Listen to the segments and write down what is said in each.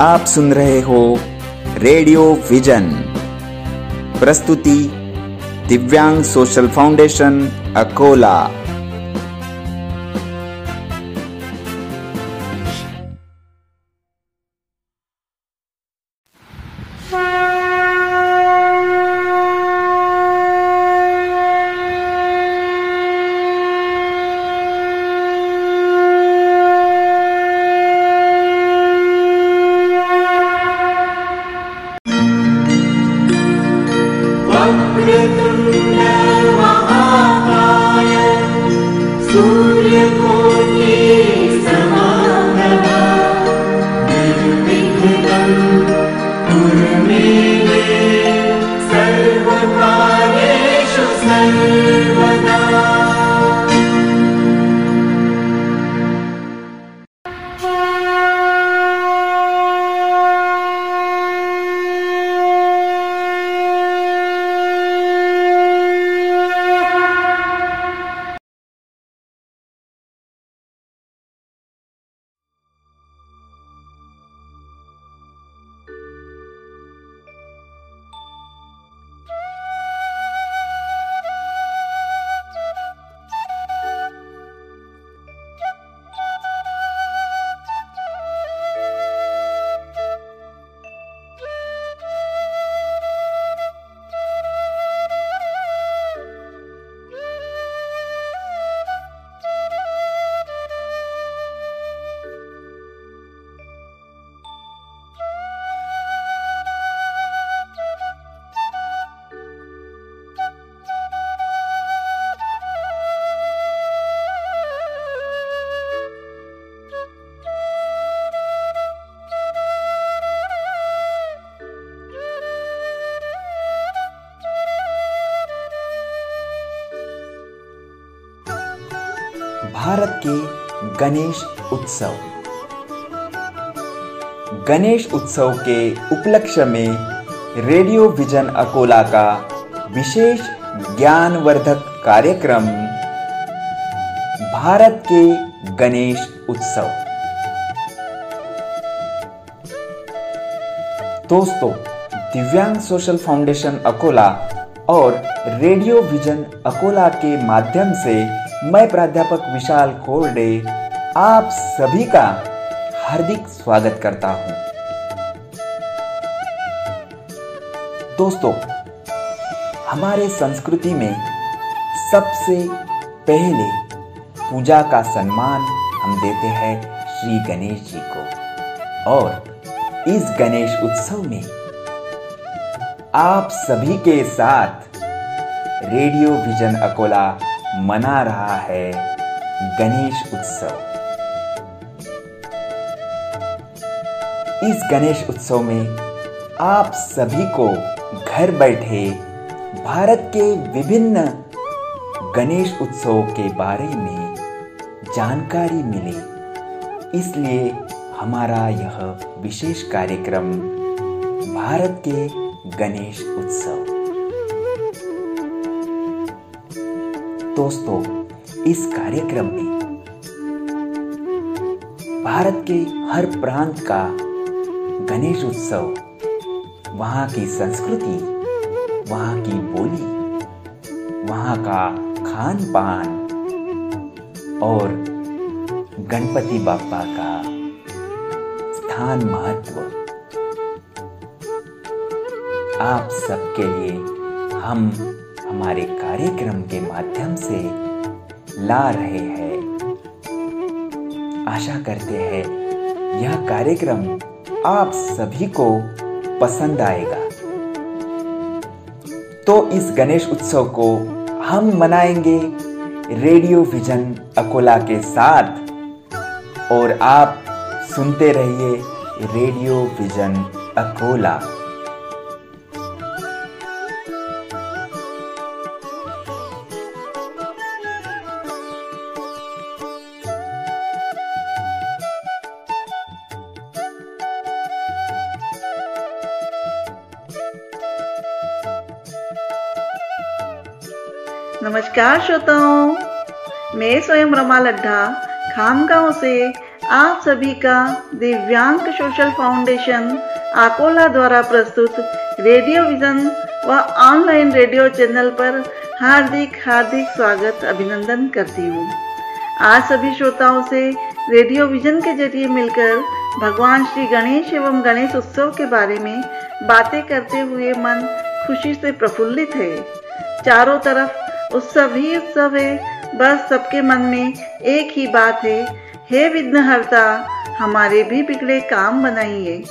आप सुन रहे हो रेडियो विजन। प्रस्तुति दिव्यांग सोशल फाउंडेशन अकोला। गणेश उत्सव के उपलक्ष्य में रेडियो विजन अकोला का विशेष ज्ञानवर्धक कार्यक्रम, भारत के गणेश उत्सव। दोस्तों, दिव्यांग सोशल फाउंडेशन अकोला और रेडियो विजन अकोला के माध्यम से मैं प्राध्यापक विशाल खोरडे आप सभी का हार्दिक स्वागत करता हूँ। दोस्तों, हमारे संस्कृति में सबसे पहले पूजा का सम्मान हम देते हैं श्री गणेश जी को। और इस गणेश उत्सव में आप सभी के साथ रेडियो विजन अकोला मना रहा है गणेश उत्सव। इस गणेश उत्सव में आप सभी को घर बैठे भारत के विभिन्न गणेश उत्सव के बारे में जानकारी मिले। इसलिए हमारा यह विशेष कार्यक्रम भारत के गणेश उत्सव। दोस्तों, इस कार्यक्रम में भारत के हर प्रांत का गणेश उत्सव वहाँ की संस्कृति, वहाँ की बोली, वहाँ का खान पान और गणपति बापा का स्थान महत्व। आप सबके लिए हम हमारे कार्यक्रम के माध्यम से ला रहे हैं। आशा करते हैं यह कार्यक्रम आप सभी को पसंद आएगा। तो इस गणेश उत्सव को हम मनाएँगे रेडियो विजन अकोला के साथ। और आप सुनते रहिए रेडियो विजन अकोला। नमस्कार श्रोताओं। मैं स्वयं रमा लड्ढा खाम गाँव से आप सभी का दिव्यांग सोशल फाउंडेशन आकोला द्वारा प्रस्तुत रेडियो विजन व ऑनलाइन रेडियो चैनल पर हार्दिक हार्दिक स्वागत, अभिनंदन करती हूँ। आज सभी श्रोताओं से रेडियो विजन के ज़रिए मिलकर भगवान श्री गणेश एवं गणेश उत्सव के बारे में बातें करते हुए मन खुशी से प्रफुल्लित है। चारों तरफ़ उत्सव ही उत्सव है बस सबके मन में एक ही बात है, हे विघ्नहर्ता, हमारे भी बिगड़े काम बनाइए।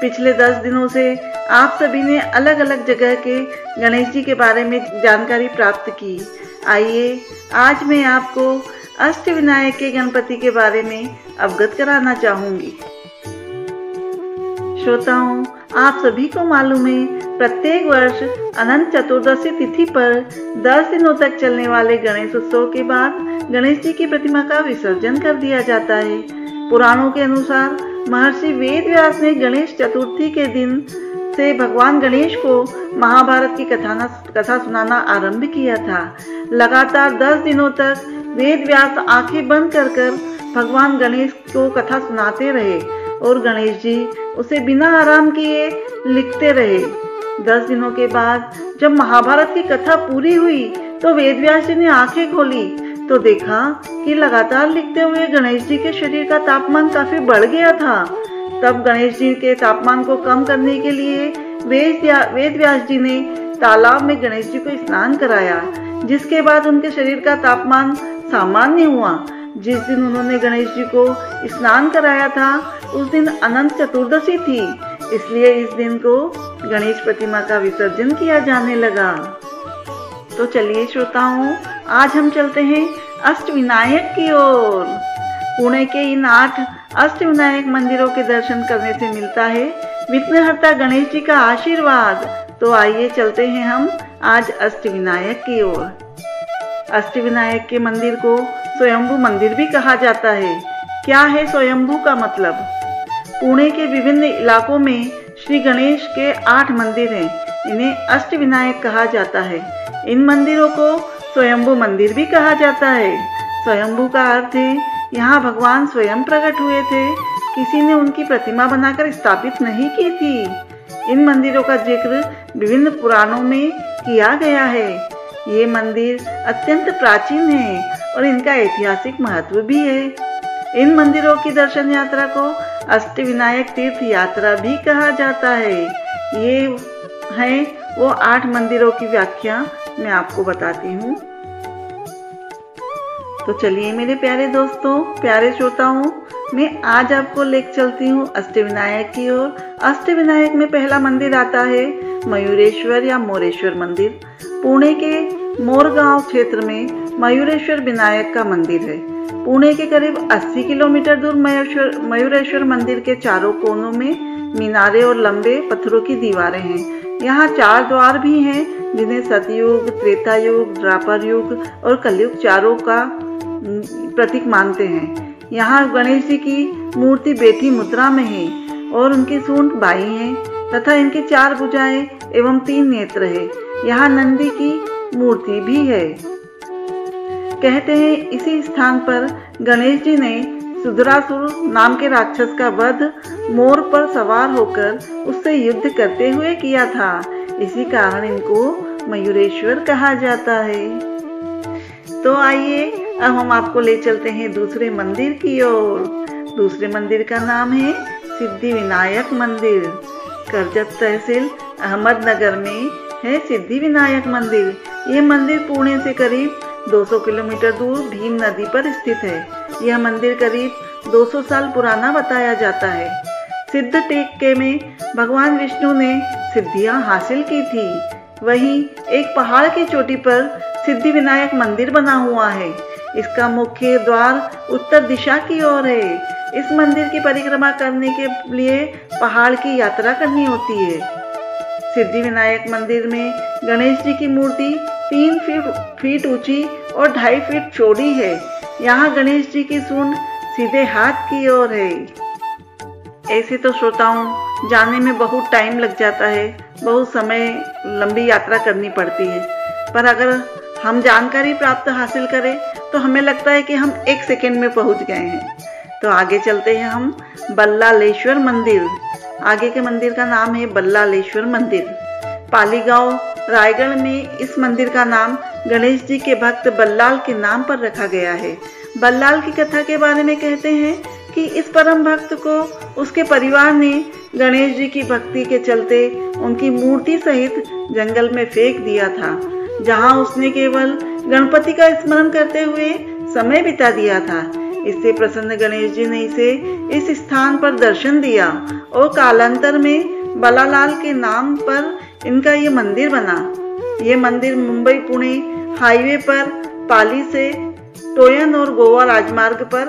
पिछले दस दिनों से आप सभी ने अलग अलग जगह के गणेश जी के बारे में जानकारी प्राप्त की। आइए, आज मैं आपको अष्ट विनायक के गणपति के बारे में अवगत कराना चाहूँगी। श्रोताओं आप सभी को मालूम है, प्रत्येक वर्ष अनंत चतुर्दशी तिथि पर दस दिनों तक चलने वाले गणेश उत्सव के बाद गणेश जी की प्रतिमा का विसर्जन कर दिया जाता है। पुराणों के अनुसार महर्षि वेद व्यास ने गणेश चतुर्थी के दिन से भगवान गणेश को महाभारत की कथा कथा सुनाना आरंभ किया था। लगातार दस दिनों तक वेद व्यास आँखें बंद कर कर भगवान गणेश को कथा सुनाते रहे। और गणेश जी उसे बिना आराम किए लिखते रहे। दस दिनों के बाद जब महाभारत की कथा पूरी हुई तो वेदव्यास जी ने आँखें खोली तो देखा कि लगातार लिखते हुए गणेश जी के शरीर का तापमान काफ़ी बढ़ गया था। तब गणेश जी के तापमान को कम करने के लिए वेद व्यास जी ने तालाब में गणेश जी को स्नान कराया, जिसके बाद उनके शरीर का तापमान सामान्य हुआ। जिस दिन उन्होंने गणेश जी को स्नान कराया था, उस दिन अनंत चतुर्दशी थी। इसलिए इस दिन को गणेश प्रतिमा का विसर्जन किया जाने लगा। तो चलिए श्रोताओं, आज हम चलते हैं अष्ट विनायक की ओर। पुणे के इन आठ अष्ट विनायक मंदिरों के दर्शन करने से मिलता है विघ्नहर्ता गणेश जी का आशीर्वाद। तो आइए चलते हैं हम आज अष्ट विनायक की ओर। अष्ट विनायक के मंदिर को स्वयंभू मंदिर भी कहा जाता है। क्या है स्वयंभू का मतलब? पुणे के विभिन्न इलाकों में श्री गणेश के आठ मंदिर हैं। इन्हें अष्ट विनायक कहा जाता है। इन मंदिरों को स्वयंभू मंदिर भी कहा जाता है। स्वयंभू का अर्थ है, यहाँ भगवान स्वयं प्रकट हुए थे। किसी ने उनकी प्रतिमा बनाकर स्थापित नहीं की थी। इन मंदिरों का ज़िक्र विभिन्न पुराणों में किया गया है। ये मंदिर अत्यंत प्राचीन है और इनका ऐतिहासिक महत्व भी है। इन मंदिरों की दर्शन यात्रा को अष्ट विनायक तीर्थ यात्रा भी कहा जाता है। ये है वो आठ मंदिरों की व्याख्या मैं आपको बताती हूँ। तो चलिए मेरे प्यारे दोस्तों, प्यारे श्रोताओं मैं आज आपको ले चलती हूँ, अष्ट विनायक की ओर। अष्ट विनायक में पहला मंदिर आता है, मयूरेश्वर या मोरेश्वर मंदिर। पुणे के मोरगांव क्षेत्र में मयूरेश्वर विनायक का मंदिर है। पुणे के करीब 80 किलोमीटर दूर मयूरेश्वर मयूरेश्वर मंदिर के चारों कोनों में मीनारे और लंबे पत्थरों की दीवारें हैं। यहाँ चार द्वार भी हैं, जिन्हें सतयुग त्रेता युग द्रापर युग और कलयुग चारों का प्रतीक मानते हैं। यहाँ गणेश जी की मूर्ति बेटी मुद्रा में है और उनकी सूंड बाई है तथा इनकी चार भुजाएँ एवं तीन नेत्र है। यहाँ नंदी की मूर्ति भी है। कहते हैं, इसी स्थान पर गणेश जी ने सुधरासुर नाम के राक्षस का वध मोर पर सवार होकर उससे युद्ध करते हुए किया था। इसी कारण इनको मयूरेश्वर कहा जाता है। तो आइए, अब हम आपको ले चलते हैं दूसरे मंदिर की ओर। दूसरे मंदिर का नाम है सिद्धि विनायक मंदिर। करजत तहसील अहमदनगर में है सिद्धि विनायक मंदिर। ये मंदिर पुणे से करीब 200 किलोमीटर दूर भीम नदी पर स्थित है। यह मंदिर करीब 200 साल पुराना बताया जाता है। सिद्ध टेक के में भगवान विष्णु ने सिद्धियाँ हासिल की थी। वहीं एक पहाड़ की चोटी पर सिद्धि विनायक मंदिर बना हुआ है। इसका मुख्य द्वार उत्तर दिशा की ओर है। इस मंदिर की परिक्रमा करने के लिए पहाड़ की यात्रा करनी होती है। सिद्धि विनायक मंदिर में गणेश जी की मूर्ति तीन फीट फीट ऊँची और ढाई फीट चौड़ी है। यहाँ गणेश जी की सूंड सीधे हाथ की ओर है। ऐसे तो श्रोताओं, जाने में बहुत टाइम लग जाता है। बहुत समय लंबी यात्रा करनी पड़ती है। पर अगर हम जानकारी प्राप्त हासिल करें तो हमें लगता है कि हम एक सेकेंड में पहुँच गए हैं। तो आगे चलते हैं हम, बल्लालेश्वर मंदिर। आगे के मंदिर का नाम है बल्लालेश्वर मंदिर। पाली गाँव रायगढ़ में इस मंदिर का नाम गणेश जी के भक्त बल्लाल के नाम पर रखा गया है। बल्लाल की कथा के बारे में कहते हैं कि इस परम भक्त को उसके परिवार ने गणेश जी की भक्ति के चलते उनकी मूर्ति सहित जंगल में फेंक दिया था, जहाँ उसने केवल गणपति का स्मरण करते हुए समय बिता दिया था। इससे प्रसन्न गणेश जी ने इसे इस स्थान पर दर्शन दिया और कालांतर में बलालाल के नाम पर इनका ये मंदिर बना। ये मंदिर मुंबई पुणे हाईवे पर पाली से टोयन और गोवा राजमार्ग पर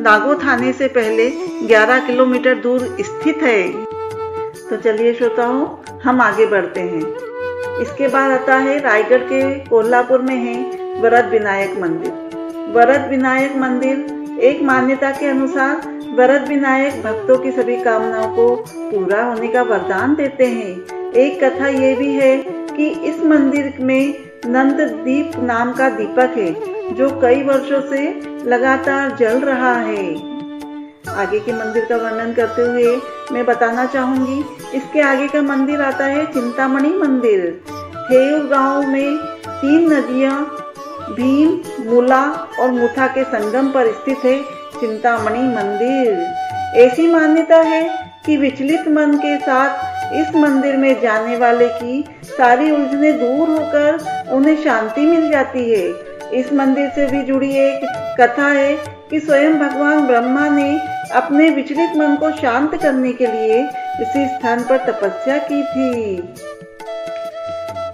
नागो थाने से पहले 11 किलोमीटर दूर स्थित है। तो चलिए श्रोताओं, हम आगे बढ़ते हैं। इसके बाद आता है रायगढ़ के कोल्हापुर में है वरद विनायक मंदिर। वरद विनायक मंदिर एक मान्यता के अनुसार वरद विनायक भक्तों की सभी कामनाओं को पूरा होने का वरदान देते हैं। एक कथा ये भी है कि इस मंदिर में नंद दीप नाम का दीपक है, जो कई वर्षों से लगातार जल रहा है। आगे के मंदिर का वर्णन करते हुए मैं बताना चाहूँगी, इसके आगे का मंदिर आता है चिंतामणि मंदिर। थेव गाँव में तीन नदियाँ, भीम, मूला और मुथा के संगम पर स्थित है चिंतामणि मंदिर। ऐसी मान्यता है कि विचलित मन के साथ इस मंदिर में जाने वाले की सारी उलझने दूर होकर उन्हें शांति मिल जाती है। इस मंदिर से भी जुड़ी एक कथा है कि स्वयं भगवान ब्रह्मा ने अपने विचलित मन को शांत करने के लिए इसी स्थान पर तपस्या की थी।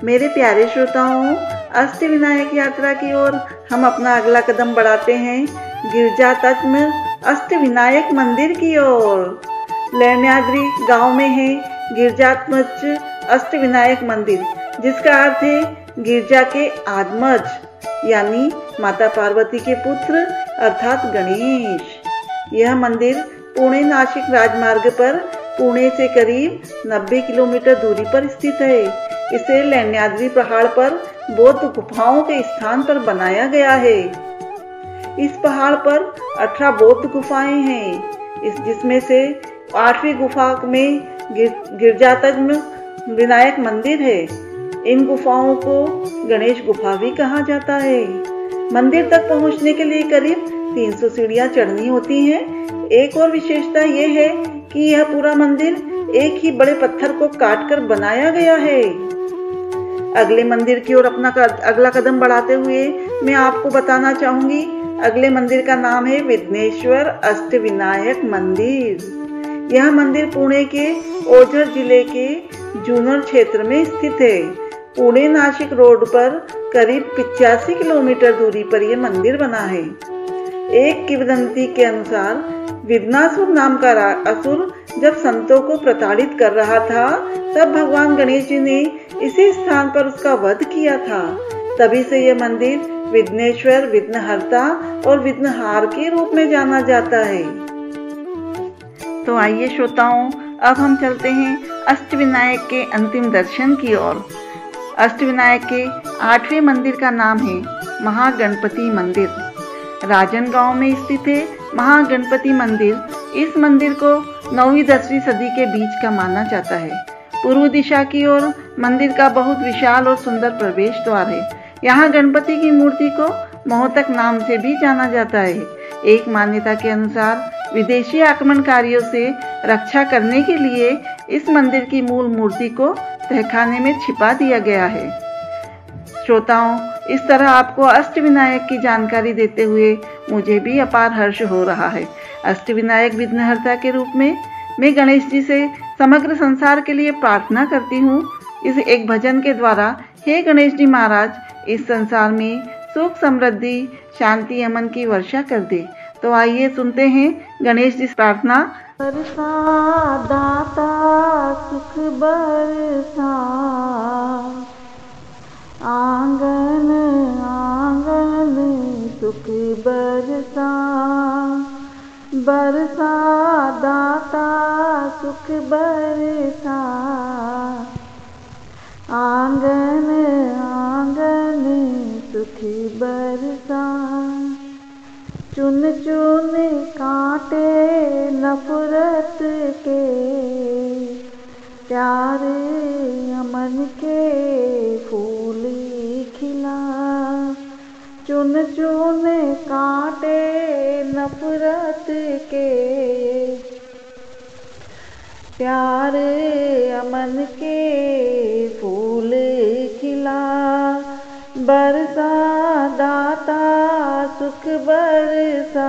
मेरे प्यारे श्रोताओं, अष्ट विनायक यात्रा की ओर हम अपना अगला कदम बढ़ाते हैं। गिरजा में अष्ट विनायक मंदिर की ओर। लैन्याद्री गाँव में है। गिरजात्मज अष्ट विनायक मंदिर, जिसका अर्थ है गिरजा के आदमज, यानी माता पार्वती के पुत्र अर्थात गणेश। यह मंदिर पुणे नासिक राजमार्ग पर पुणे से करीब 90 किलोमीटर दूरी पर स्थित है। इसे लैन्याद्री पहाड़ पर बौद्ध गुफाओं के स्थान पर बनाया गया है। इस पहाड़ पर अठारह बौद्ध गुफाएँ हैं, इस जिसमें से आठवीं गुफा में गिर, गिरजातज विनायक मंदिर है। इन गुफाओं को गणेश गुफा भी कहा जाता है। मंदिर तक पहुँचने के लिए करीब 300 सीढ़ियाँ चढ़नी होती हैं। एक और विशेषता यह है कि यह पूरा मंदिर एक ही बड़े पत्थर को काटकर बनाया गया है। अगले मंदिर की ओर अपना अगला कदम बढ़ाते हुए मैं आपको बताना चाहूँगी अगले मंदिर का नाम है विघ्नेश्वर अष्ट विनायक मंदिर। यह मंदिर पुणे के ओझर ज़िले के जूनर क्षेत्र में स्थित है। पुणे नासिक रोड पर करीब पिचासी किलोमीटर दूरी पर यह मंदिर बना है। एक किवदंती के अनुसार विघ्नासुर नाम का असुर जब संतों को प्रताड़ित कर रहा था, तब भगवान गणेश जी ने इसी स्थान पर उसका वध किया था। तभी से यह मंदिर विघ्नेश्वर, विघ्नहर्ता और विघ्नहार के रूप में जाना जाता है। तो आइए श्रोताओं, अब हम चलते हैं अष्ट विनायक के अंतिम दर्शन की ओर। अष्ट विनायक के आठवें मंदिर का नाम है महागणपति मंदिर। राजन राजनगांव में स्थित है महागणपति मंदिर। इस मंदिर को नौवीं, दसवीं सदी के बीच का माना जाता है। पूर्व दिशा की ओर मंदिर का बहुत विशाल और सुंदर प्रवेश द्वार है। यहाँ गणपति की मूर्ति को मोहतक नाम से भी जाना जाता है। एक मान्यता के अनुसार विदेशी आक्रमणकारियों से रक्षा करने के लिए इस मंदिर की मूल मूर्ति को तहखाने में छिपा दिया गया है। श्रोताओं, इस तरह आपको अष्ट विनायक की जानकारी देते हुए मुझे भी अपार हर्ष हो रहा है। अष्ट विनायक विघ्नहर्ता के रूप में मैं गणेश जी से समग्र संसार के लिए प्रार्थना करती हूँ। इस एक भजन के द्वारा हे गणेश जी महाराज, इस संसार में सुख समृद्धि, शांति, अमन की वर्षा कर दे। तो आइए सुनते हैं गणेश जी प्रार्थना। बरसा दाता सुख बरसा। आँगन आँगन सुख बरसा। बरसा दाता सुख बरसा। आँगन आँगन सुख बरसा। चुन चुन कांटे नफरत के, प्यार अमन के फूल खिला। चुन चुन कांटे नफरत के, प्यार अमन के फूल खिला। बरसा सुख बरसा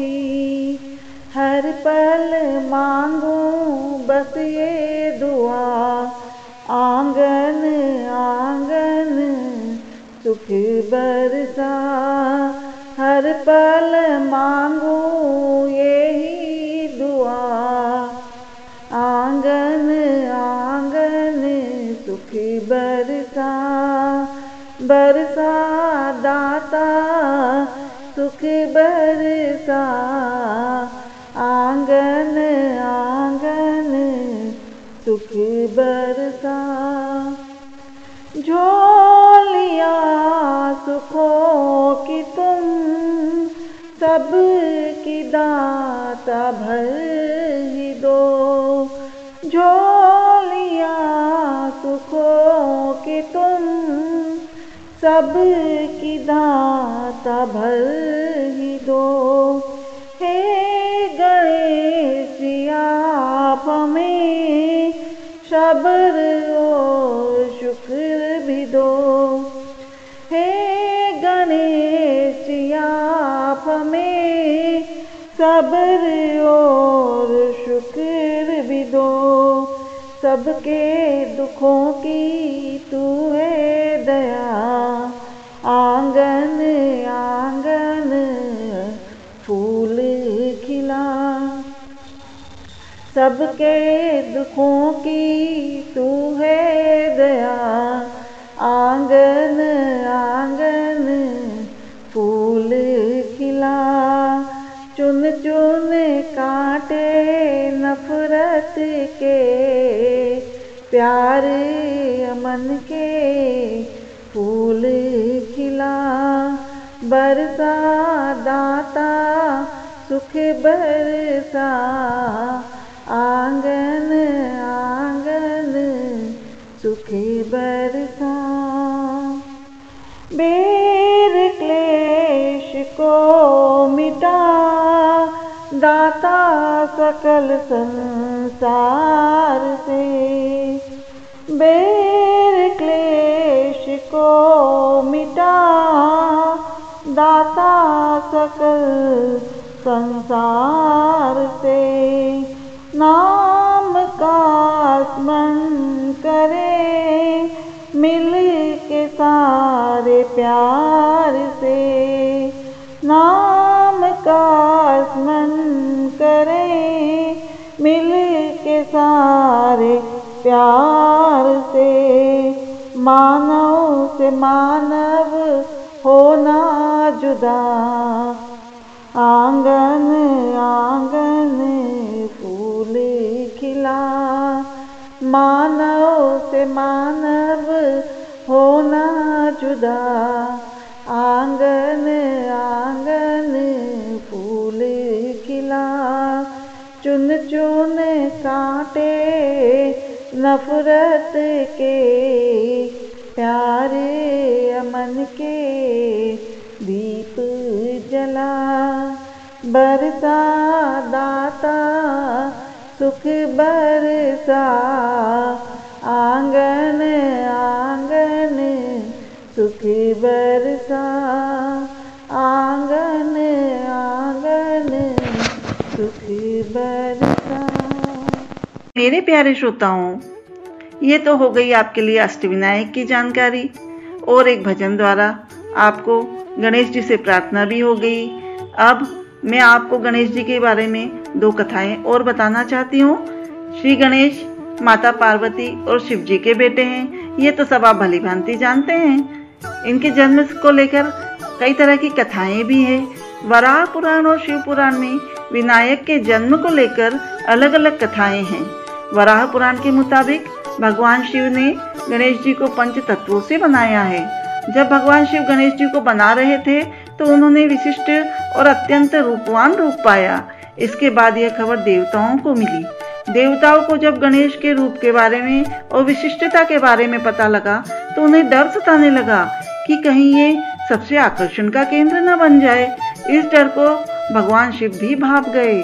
सुखी हर पल मांगू बस ये दुआ, आँगन आँगन, सुख बरसा। हर पल मांगू यही दुआ, आँगन आँगन, सुख बरसा। बरसा दाता सुख बरसा आँगन आँगन सुख बरसा झोलिया सुखों की तुम, सब की दाता भर ही दो। झोलिया सब की दाता भर ही दो। हे गणेश, आप हमें शबर और शुक्र भी दो। हे गणेश, आप हमें सबर और शुक्र भी दो। सबके दुखों की तू है दया। आँगन आँगन, फूल खिला। सबके दुखों की तू है दया। आँगन आँगन, फूल खिला। चुन चुन काटे नफरत के प्यार अमन के फूल खिला, बरसा दाता सुख बरसा, आँगन आँगन सुख बरसा। बेर क्लेश को मिटा, दाता सकल संसार से। बेर क्लेश को मिटा, दाता सकल संसार से नाम का स्मरण करे, मिल के सारे प्यार से नाम का स्मरण करे, मिल के सारे प्यार से, मानव से मानव होना जुदा। आँगन आँगन फूल खिला। मानव से मानव होना जुदा। आँगन आँगन फूल खिला। चुन चुन कांटे नफरत के प्यारे अमन के दीप जला। बरसा दाता, सुख बरसा। आँगन आँगन, सुख बरसा। आँगन आँगन, सुख बरसा। मेरे प्यारे श्रोताओं, ये तो हो गई आपके लिए अष्टविनायक की जानकारी और एक भजन द्वारा आपको गणेश जी से प्रार्थना भी हो गई। अब मैं आपको गणेश जी के बारे में दो कथाएँ और बताना चाहती हूँ। श्री गणेश, माता पार्वती और शिव जी के बेटे हैं। ये तो सब आप भली भांति जानते हैं। इनके जन्म को लेकर कई तरह की कथाएँ भी हैं। वराह पुराण और शिव पुराण में विनायक के जन्म को लेकर अलग अलग कथाएँ हैं। वराह पुराण के मुताबिक भगवान शिव ने गणेश जी को पंच तत्वों से बनाया है। जब भगवान शिव गणेश जी को बना रहे थे तो उन्होंने विशिष्ट और अत्यंत रूपवान रूप पाया। इसके बाद यह खबर देवताओं को मिली। देवताओं को जब गणेश के रूप के बारे में और विशिष्टता के बारे में पता लगा तो उन्हें डर सताने लगा कि कहीं ये सबसे आकर्षण का केंद्र न बन जाए। इस डर को भगवान शिव भी भाप गए।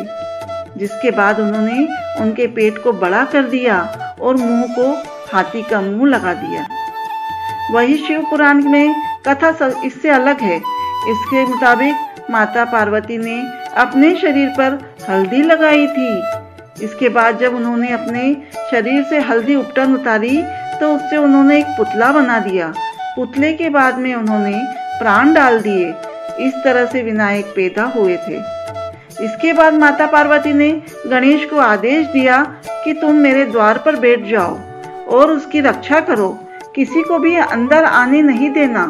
जिसके बाद उन्होंने उनके पेट को बड़ा कर दिया और मुँह को हाथी का मुँह लगा दिया। वही शिव पुराण में कथा इससे अलग है। इसके मुताबिक माता पार्वती ने अपने शरीर पर हल्दी लगाई थी। इसके बाद जब उन्होंने अपने शरीर से हल्दी उपटन उतारी तो उससे उन्होंने एक पुतला बना दिया। पुतले के बाद में उन्होंने प्राण डाल दिए। इस तरह से विनायक पैदा हुए थे। इसके बाद माता पार्वती ने गणेश को आदेश दिया कि तुम मेरे द्वार पर बैठ जाओ और उसकी रक्षा करो। किसी को भी अंदर आने नहीं देना।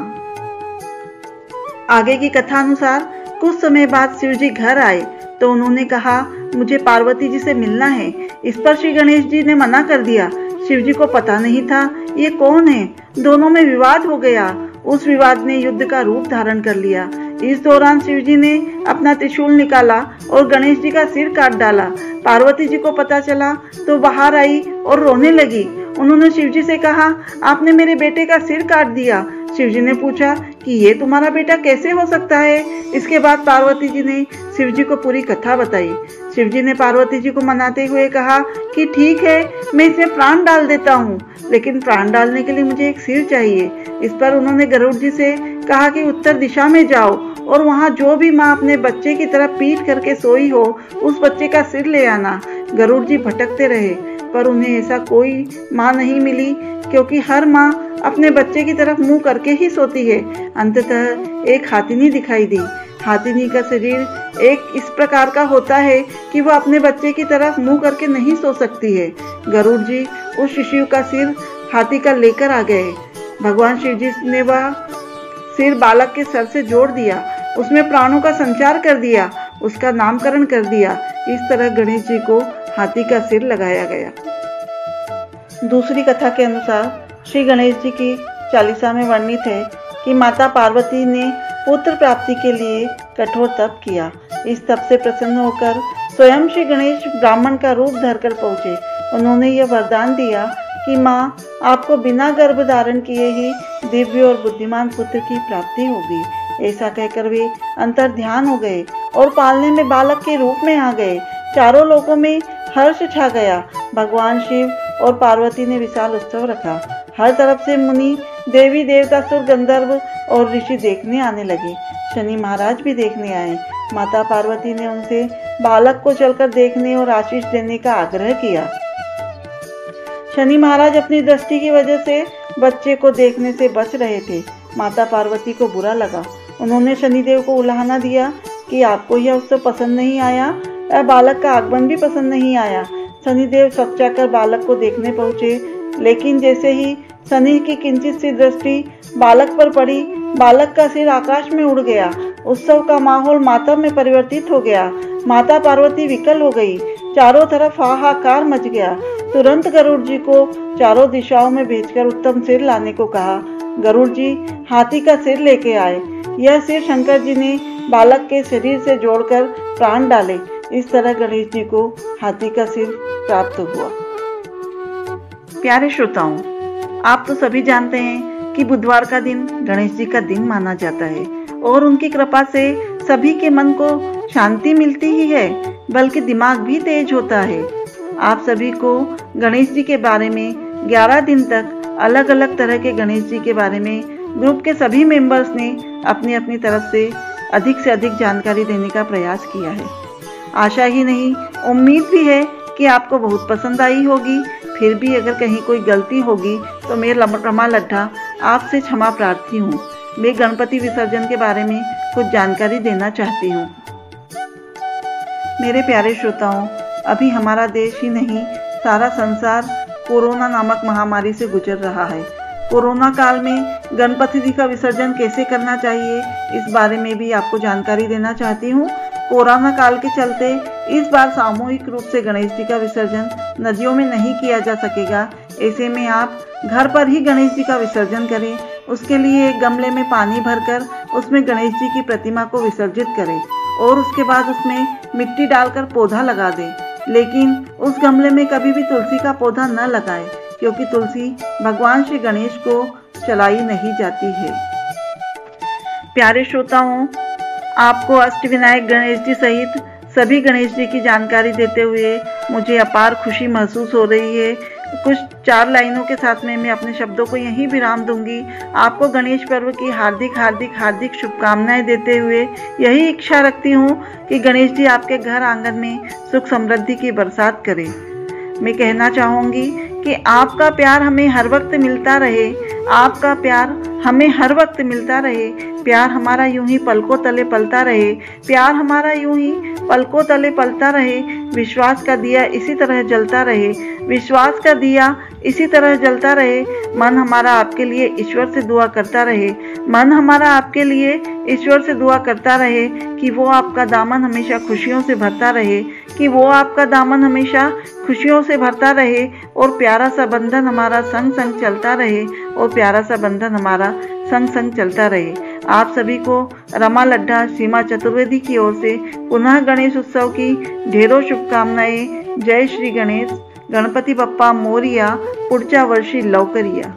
आगे की कथा अनुसार कुछ समय बाद शिव जी घर आए तो उन्होंने कहा, मुझे पार्वती जी से मिलना है। इस पर श्री गणेश जी ने मना कर दिया। शिव जी को पता नहीं था, ये कौन है? दोनों में विवाद हो गया। उस विवाद ने युद्ध का रूप धारण कर लिया। इस दौरान शिव जी ने अपना त्रिशूल निकाला और गणेश जी का सिर काट डाला। पार्वती जी को पता चला तो बाहर आई और रोने लगी। उन्होंने शिव जी से कहा, आपने मेरे बेटे का सिर काट दिया। शिव जी ने पूछा कि ये तुम्हारा बेटा कैसे हो सकता है? इसके बाद पार्वती जी ने शिव जी को पूरी कथा बताई। शिव जी ने पार्वती जी को मनाते हुए कहा कि ठीक है, मैं इसमें प्राण डाल देता हूँ, लेकिन प्राण डालने के लिए मुझे एक सिर चाहिए। इस पर उन्होंने गरुड़ जी से कहा कि उत्तर दिशा में जाओ और वहाँ जो भी माँ अपने बच्चे की तरफ़ पीट करके सोई हो, उस बच्चे का सिर ले आना। गरुड़ जी भटकते रहे। पर उन्हें ऐसा कोई माँ नहीं मिली, क्योंकि हर माँ अपने बच्चे की तरफ़ मुँह करके ही सोती है। अंततः एक हाथिनी दिखाई दी। हाथिनी का शरीर एक इस प्रकार का होता है कि वह अपने बच्चे की तरफ़ मुँह करके नहीं सो सकती है। गरुड़ जी उस शिशु का सिर हाथी का लेकर आ गए। भगवान शिव जी ने वह सिर बालक के सर से जोड़ दिया। उसमें प्राणों का संचार कर दिया। उसका नामकरण कर दिया। इस तरह गणेश जी को हाथी का सिर लगाया गया। दूसरी कथा के अनुसार श्री गणेश जी की चालीसा में वर्णित है कि माता पार्वती ने पुत्र प्राप्ति के लिए कठोर तप किया। इस तप से प्रसन्न होकर स्वयं श्री गणेश ब्राह्मण का रूप धरकर पहुँचे। उन्होंने यह वरदान दिया कि माँ आपको बिना गर्भ धारण किए ही दिव्य और बुद्धिमान पुत्र की प्राप्ति होगी। ऐसा कहकर वे अंतर ध्यान हो गए और पालने में बालक के रूप में आ गए। चारों लोगों में हर्ष छा गया। भगवान शिव और पार्वती ने विशाल उत्सव रखा। हर तरफ़ से मुनि, देवी, देवता सुर गंधर्व और ऋषि देखने आने लगे। शनि महाराज भी देखने आए। माता पार्वती ने उनसे बालक को चलकर देखने और आशीष देने का आग्रह किया। शनि महाराज अपनी दृष्टि की वजह से बच्चे को देखने से बच रहे थे। माता पार्वती को बुरा लगा। उन्होंने शनिदेव को उलाहना दिया कि आपको यह उत्सव पसंद नहीं आया। या बालक का आगमन भी पसंद नहीं आया। शनिदेव सच्चाकर बालक को देखने पहुँचे, लेकिन जैसे ही शनि की किंचित सी दृष्टि बालक पर पड़ी, बालक का सिर आकाश में उड़ गया। उत्सव का माहौल मातम में परिवर्तित हो गया। माता पार्वती विकल हो गई। चारों तरफ़ हाहाकार मच गया। तुरंत गरुड़ जी को चारों दिशाओं में भेजकर उत्तम सिर लाने को कहा। गरुड़ जी हाथी का सिर लेके आए। यह सिर शंकर जी ने बालक के शरीर से जोड़कर प्राण डाले। इस तरह गणेश जी को हाथी का सिर प्राप्त हुआ। प्यारे श्रोताओं, आप तो सभी जानते हैं कि बुधवार का दिन गणेश जी का दिन माना जाता है और उनकी कृपा से सभी के मन को शांति मिलती ही है, बल्कि दिमाग भी तेज होता है। आप सभी को गणेश जी के बारे में 11 दिन तक अलग अलग तरह के गणेश जी के बारे में ग्रुप के सभी मेंबर्स ने अपनी अपनी तरफ़ से अधिक से अधिक जानकारी देने का प्रयास किया है। आशा ही नहीं। उम्मीद भी है कि आपको बहुत पसंद आई होगी। फिर भी अगर कहीं कोई गलती होगी तो मैं रमा लड्ढा आपसे क्षमा प्रार्थी हूँ। मैं गणपति विसर्जन के बारे में कुछ जानकारी देना चाहती हूँ। मेरे प्यारे श्रोताओं, अभी हमारा देश ही नहीं, सारा संसार कोरोना नामक महामारी से गुजर रहा है। कोरोना काल में गणपति जी का विसर्जन कैसे करना चाहिए, इस बारे में भी आपको जानकारी देना चाहती हूँ। कोरोना काल के चलते इस बार सामूहिक रूप से गणेश जी का विसर्जन नदियों में नहीं किया जा सकेगा। ऐसे में आप घर पर ही गणेश जी का विसर्जन करें, उसके लिए एक गमले में पानी भरकर उसमें गणेश जी की प्रतिमा को विसर्जित करें और उसके बाद उसमें मिट्टी डालकर पौधा लगा दें। लेकिन उस गमले में कभी भी तुलसी का पौधा न लगाएँ। क्योंकि तुलसी भगवान श्री गणेश को चलाई नहीं जाती है। प्यारे श्रोताओं, आपको अष्टविनायक गणेश जी सहित सभी गणेश जी की जानकारी देते हुए मुझे अपार खुशी महसूस हो रही है। कुछ चार लाइनों के साथ में मैं अपने शब्दों को यहीं विराम दूँगी। आपको गणेश पर्व की हार्दिक हार्दिक हार्दिक शुभकामनाएँ देते हुए यही इच्छा रखती हूँ कि गणेश जी आपके घर आँगन में सुख समृद्धि की बरसात करें। मैं कहना चाहूँगी कि आपका प्यार हमें हर वक्त मिलता रहे, आपका प्यार हमें हर वक्त मिलता रहे, प्यार हमारा यूँ ही पलकों तले पलता रहे, प्यार हमारा यूँ ही पलकों तले पलता रहे, विश्वास का दिया इसी तरह जलता रहे, विश्वास का दिया इसी तरह जलता रहे। मन हमारा आपके लिए ईश्वर से दुआ करता रहे। मन हमारा आपके लिए ईश्वर से दुआ करता रहे कि वो आपका दामन हमेशा खुशियों से भरता रहे, कि वो आपका दामन हमेशा खुशियों से भरता रहे और प्यारा सा बंधन हमारा संग संग चलता रहे और प्यारा सा बंधन हमारा संग संग चलता रहे। आप सभी को रमा लड्ढा सीमा चतुर्वेदी की ओर से पुनः गणेश उत्सव की ढेरों शुभकामनाएँ। जय श्री गणेश। गणपति बप्पा मोरिया पुढच्या वर्षी लवकर या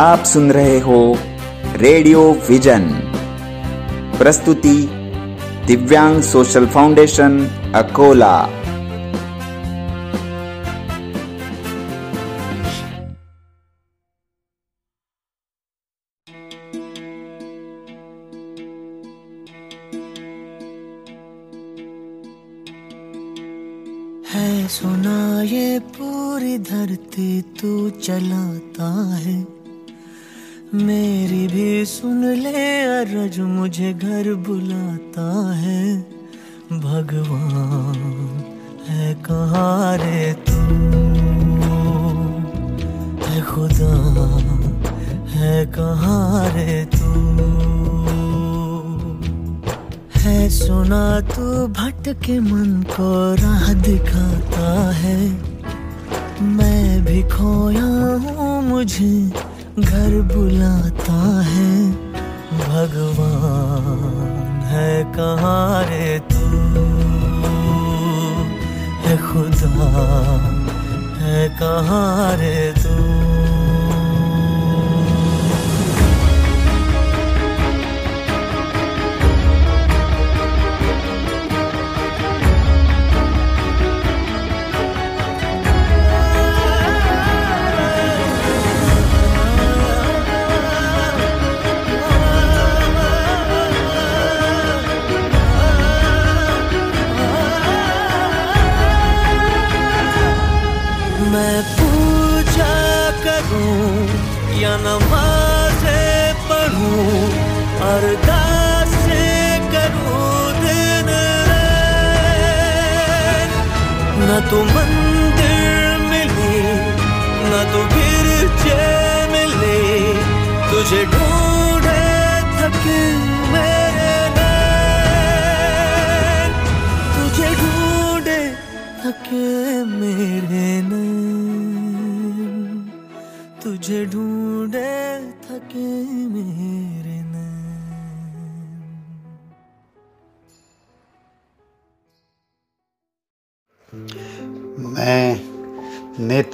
आप सुन रहे हो रेडियो विजन। प्रस्तुति दिव्यांग सोशल फाउंडेशन अकोला।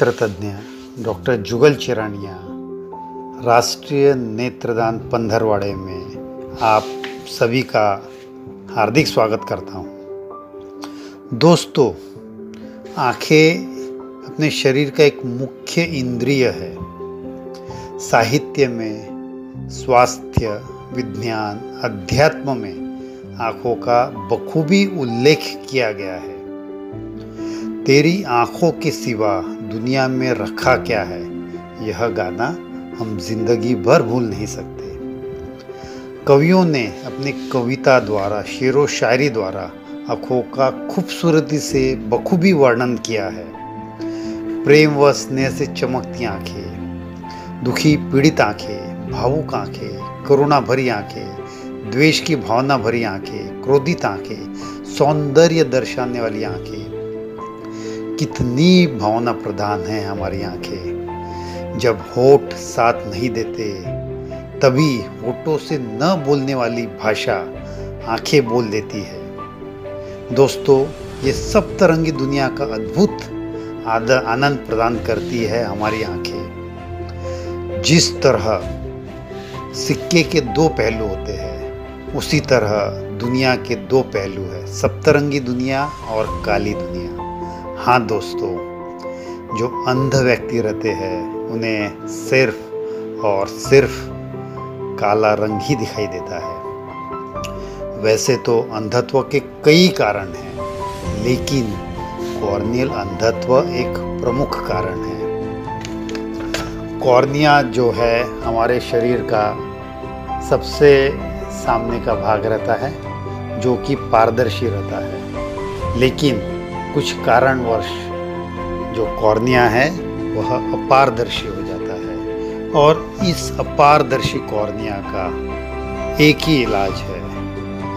नेत्र तज्ञ डॉक्टर जुगल चिरानिया, राष्ट्रीय नेत्रदान पंधरवाड़े में आप सभी का हार्दिक स्वागत करता हूँ। दोस्तों, आँखें अपने शरीर का एक मुख्य इंद्रिय है। साहित्य में, स्वास्थ्य, विज्ञान, अध्यात्म में आँखों का बखूबी उल्लेख किया गया है। तेरी आँखों के सिवा दुनिया में रखा क्या है, यह गाना हम ज़िंदगी भर भूल नहीं सकते। कवियों ने अपनी कविता द्वारा, शेरो शायरी द्वारा आँखों का खूबसूरती से बखूबी वर्णन किया है। प्रेम व स्नेह से चमकती आँखें, दुखी पीड़ित आँखें, भावुक आँखें, करुणा भरी आँखें, द्वेष की भावना भरी आँखें, क्रोधित आँखें, सौंदर्य दर्शाने वाली आँखें कितनी भावना प्रधान है हमारी आँखें। जब होठ साथ नहीं देते, तभी होठों से न बोलने वाली भाषा आँखें बोल देती है। दोस्तों, ये सब तरंगी दुनिया का अद्भुत आनंद प्रदान करती है हमारी आँखें। जिस तरह सिक्के के दो पहलू होते हैं, उसी तरह दुनिया के दो पहलू है। सप्तरंगी दुनिया और काली दुनिया। हाँ दोस्तों, जो अंध व्यक्ति रहते हैं, उन्हें सिर्फ़ और सिर्फ़ काला रंग ही दिखाई देता है। वैसे तो अंधत्व के कई कारण हैं, लेकिन कॉर्नियल अंधत्व एक प्रमुख कारण है। कॉर्निया जो है, हमारे शरीर का सबसे सामने का भाग रहता है, जो कि पारदर्शी रहता है। लेकिन कुछ कारणवश जो कॉर्निया है, वह अपारदर्शी हो जाता है। और इस अपारदर्शी कॉर्निया का एक ही इलाज है,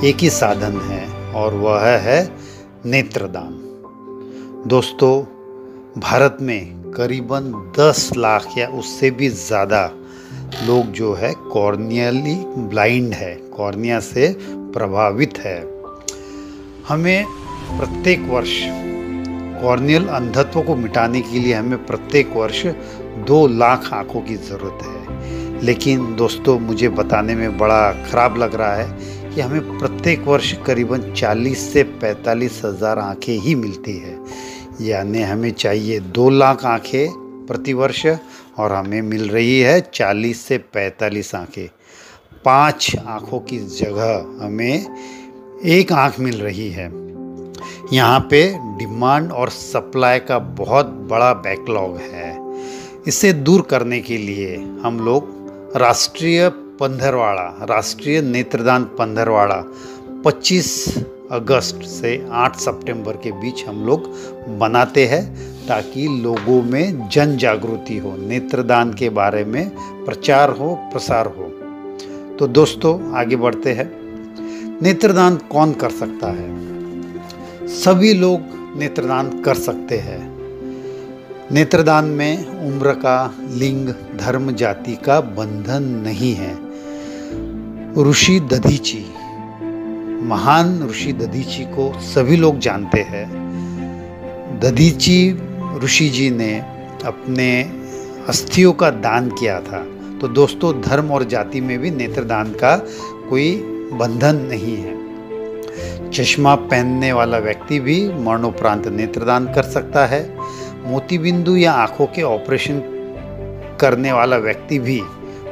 एक ही साधन है, और वह है नेत्रदान। दोस्तों, भारत में करीबन 10 लाख या उससे भी ज़्यादा लोग जो है, कॉर्नियली ब्लाइंड है, कॉर्निया से प्रभावित है। हमें प्रत्येक वर्ष कॉर्नियल अंधत्व को मिटाने के लिए हमें प्रत्येक वर्ष दो लाख आँखों की ज़रूरत है। लेकिन दोस्तों, मुझे बताने में बड़ा ख़राब लग रहा है कि हमें प्रत्येक वर्ष करीबन 40 से पैंतालीस हज़ार आँखें ही मिलती है। यानी हमें चाहिए दो लाख आँखें प्रतिवर्ष और हमें मिल रही है 40 से 45 आँखें। पाँच आँखों की जगह हमें एक आँख मिल रही है। यहाँ पे डिमांड और सप्लाई का बहुत बड़ा बैकलॉग है। इसे दूर करने के लिए हम लोग राष्ट्रीय पंधरवाड़ा, राष्ट्रीय नेत्रदान पंधरवाड़ा 25 अगस्त से 8 सितंबर के बीच हम लोग बनाते हैं ताकि लोगों में जन जागृति हो, नेत्रदान के बारे में प्रचार हो, प्रसार हो। तो दोस्तों, आगे बढ़ते हैं। नेत्रदान कौन कर सकता है? सभी लोग नेत्रदान कर सकते हैं। नेत्रदान में उम्र का, लिंग, धर्म, जाति का बंधन नहीं है। ऋषि दधीची, महान ऋषि दधीची को सभी लोग जानते हैं। दधीची ऋषि जी ने अपने अस्थियों का दान किया था। तो दोस्तों, धर्म और जाति में भी नेत्रदान का कोई बंधन नहीं है। चश्मा पहनने वाला व्यक्ति भी मरणोपरांत नेत्रदान कर सकता है। मोतीबिंदु या आँखों के ऑपरेशन करने वाला व्यक्ति भी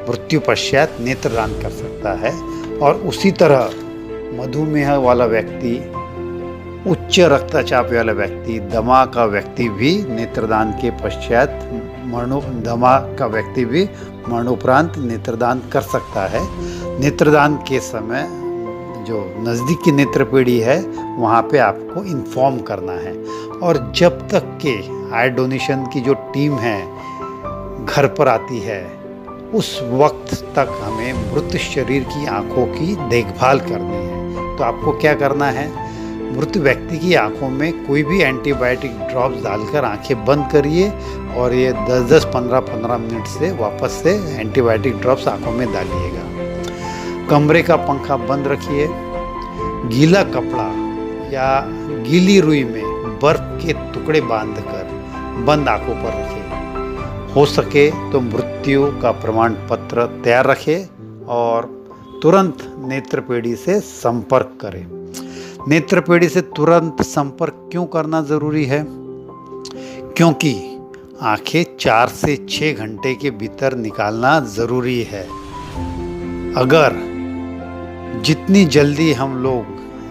मृत्यु पश्चात नेत्रदान कर सकता है। और उसी तरह मधुमेह वाला व्यक्ति, उच्च रक्तचाप वाला व्यक्ति, दमा का व्यक्ति भी नेत्रदान के पश्चात मरणो, दमा का व्यक्ति भी मरणोपरांत नेत्रदान कर सकता है। नेत्रदान के समय जो नज़दीक की नेत्र पीढ़ी है, वहाँ पे आपको इन्फॉर्म करना है। और जब तक के आई डोनेशन की जो टीम है, घर पर आती है, उस वक्त तक हमें मृत शरीर की आँखों की देखभाल करनी है। तो आपको क्या करना है? मृत व्यक्ति की आँखों में कोई भी एंटीबायोटिक ड्रॉप्स डालकर आँखें बंद करिए और ये 10-10 15-15 मिनट से वापस से एंटीबायोटिक ड्रॉप्स आँखों में डालिएगा। कमरे का पंखा बंद रखिए। गीला कपड़ा या गीली रुई में बर्फ़ के टुकड़े बांधकर बंद आँखों पर रखें हो सके तो मृत्यु का प्रमाण पत्र तैयार रखें और तुरंत नेत्रपेड़ी से संपर्क करें। नेत्रपेड़ी से तुरंत संपर्क क्यों करना ज़रूरी है? क्योंकि आँखें चार से छः घंटे के भीतर निकालना ज़रूरी है। अगर जितनी जल्दी हम लोग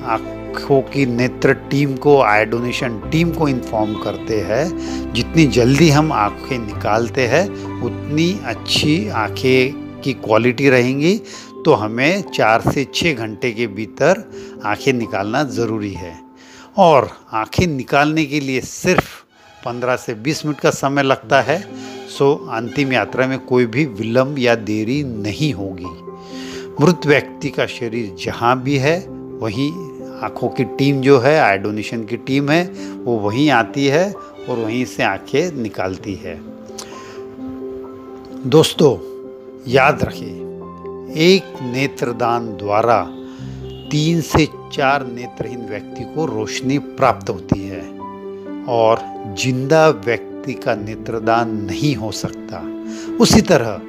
आँखों की नेत्र टीम को, आई डोनेशन टीम को इन्फॉर्म करते हैं, जितनी जल्दी हम आँखें निकालते हैं, उतनी अच्छी आँखें की क्वालिटी रहेंगी। तो हमें चार से छः घंटे के भीतर आँखें निकालना ज़रूरी है। और आँखें निकालने के लिए सिर्फ़ पंद्रह से बीस मिनट का समय लगता है, सो अंतिम यात्रा में कोई भी विलम्ब या देरी नहीं होगी। मृत व्यक्ति का शरीर जहाँ भी है, वहीं आँखों की टीम जो है आई डोनेशन की टीम है, वो वहीं आती है और वहीं से आँखें निकालती है। दोस्तों, याद रखें एक नेत्रदान द्वारा तीन से चार नेत्रहीन व्यक्ति को रोशनी प्राप्त होती है और ज़िंदा व्यक्ति का नेत्रदान नहीं हो सकता। उसी तरह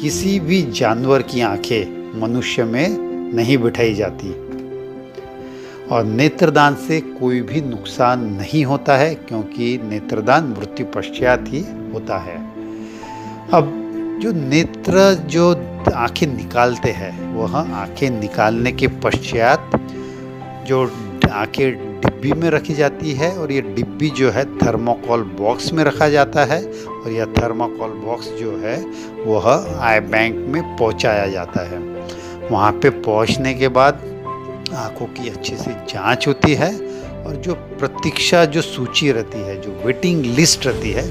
किसी भी जानवर की आँखें मनुष्य में नहीं बिठाई जाती। और नेत्रदान से कोई भी नुकसान नहीं होता है, क्योंकि नेत्रदान मृत्यु पश्चात ही होता है। अब जो नेत्र जो आँखें निकालते हैं, वह आँखें निकालने के पश्चात जो आँखें डिब्बी में रखी जाती है, और ये डिब्बी जो है थर्मोकॉल बॉक्स में रखा जाता है, और यह थर्मोकॉल बॉक्स जो है, वह आई बैंक में पहुँचाया जाता है। वहाँ पे पहुँचने के बाद आँखों की अच्छे से जाँच होती है और जो प्रतीक्षा, जो सूची रहती है, जो वेटिंग लिस्ट रहती है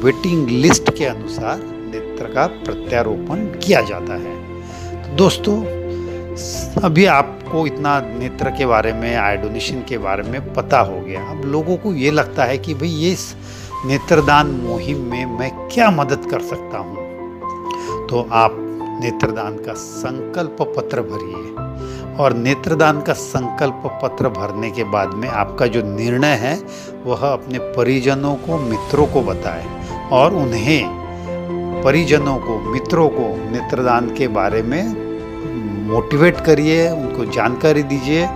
वेटिंग लिस्ट के अनुसार नेत्र का प्रत्यारोपण किया जाता है। तो दोस्तों, अभी आपको इतना नेत्र के बारे में आई डोनेशन के बारे में पता हो गया। अब लोगों को ये लगता है कि भाई, ये इस नेत्रदान मुहिम में मैं क्या मदद कर सकता हूँ? तो आप नेत्रदान का संकल्प पत्र भरिए। और नेत्रदान का संकल्प पत्र भरने के बाद में आपका जो निर्णय है, वह अपने परिजनों को, मित्रों को बताए और उन्हें परिजनों को, मित्रों को नेत्रदान के बारे में मोटिवेट करिए, उनको जानकारी दीजिए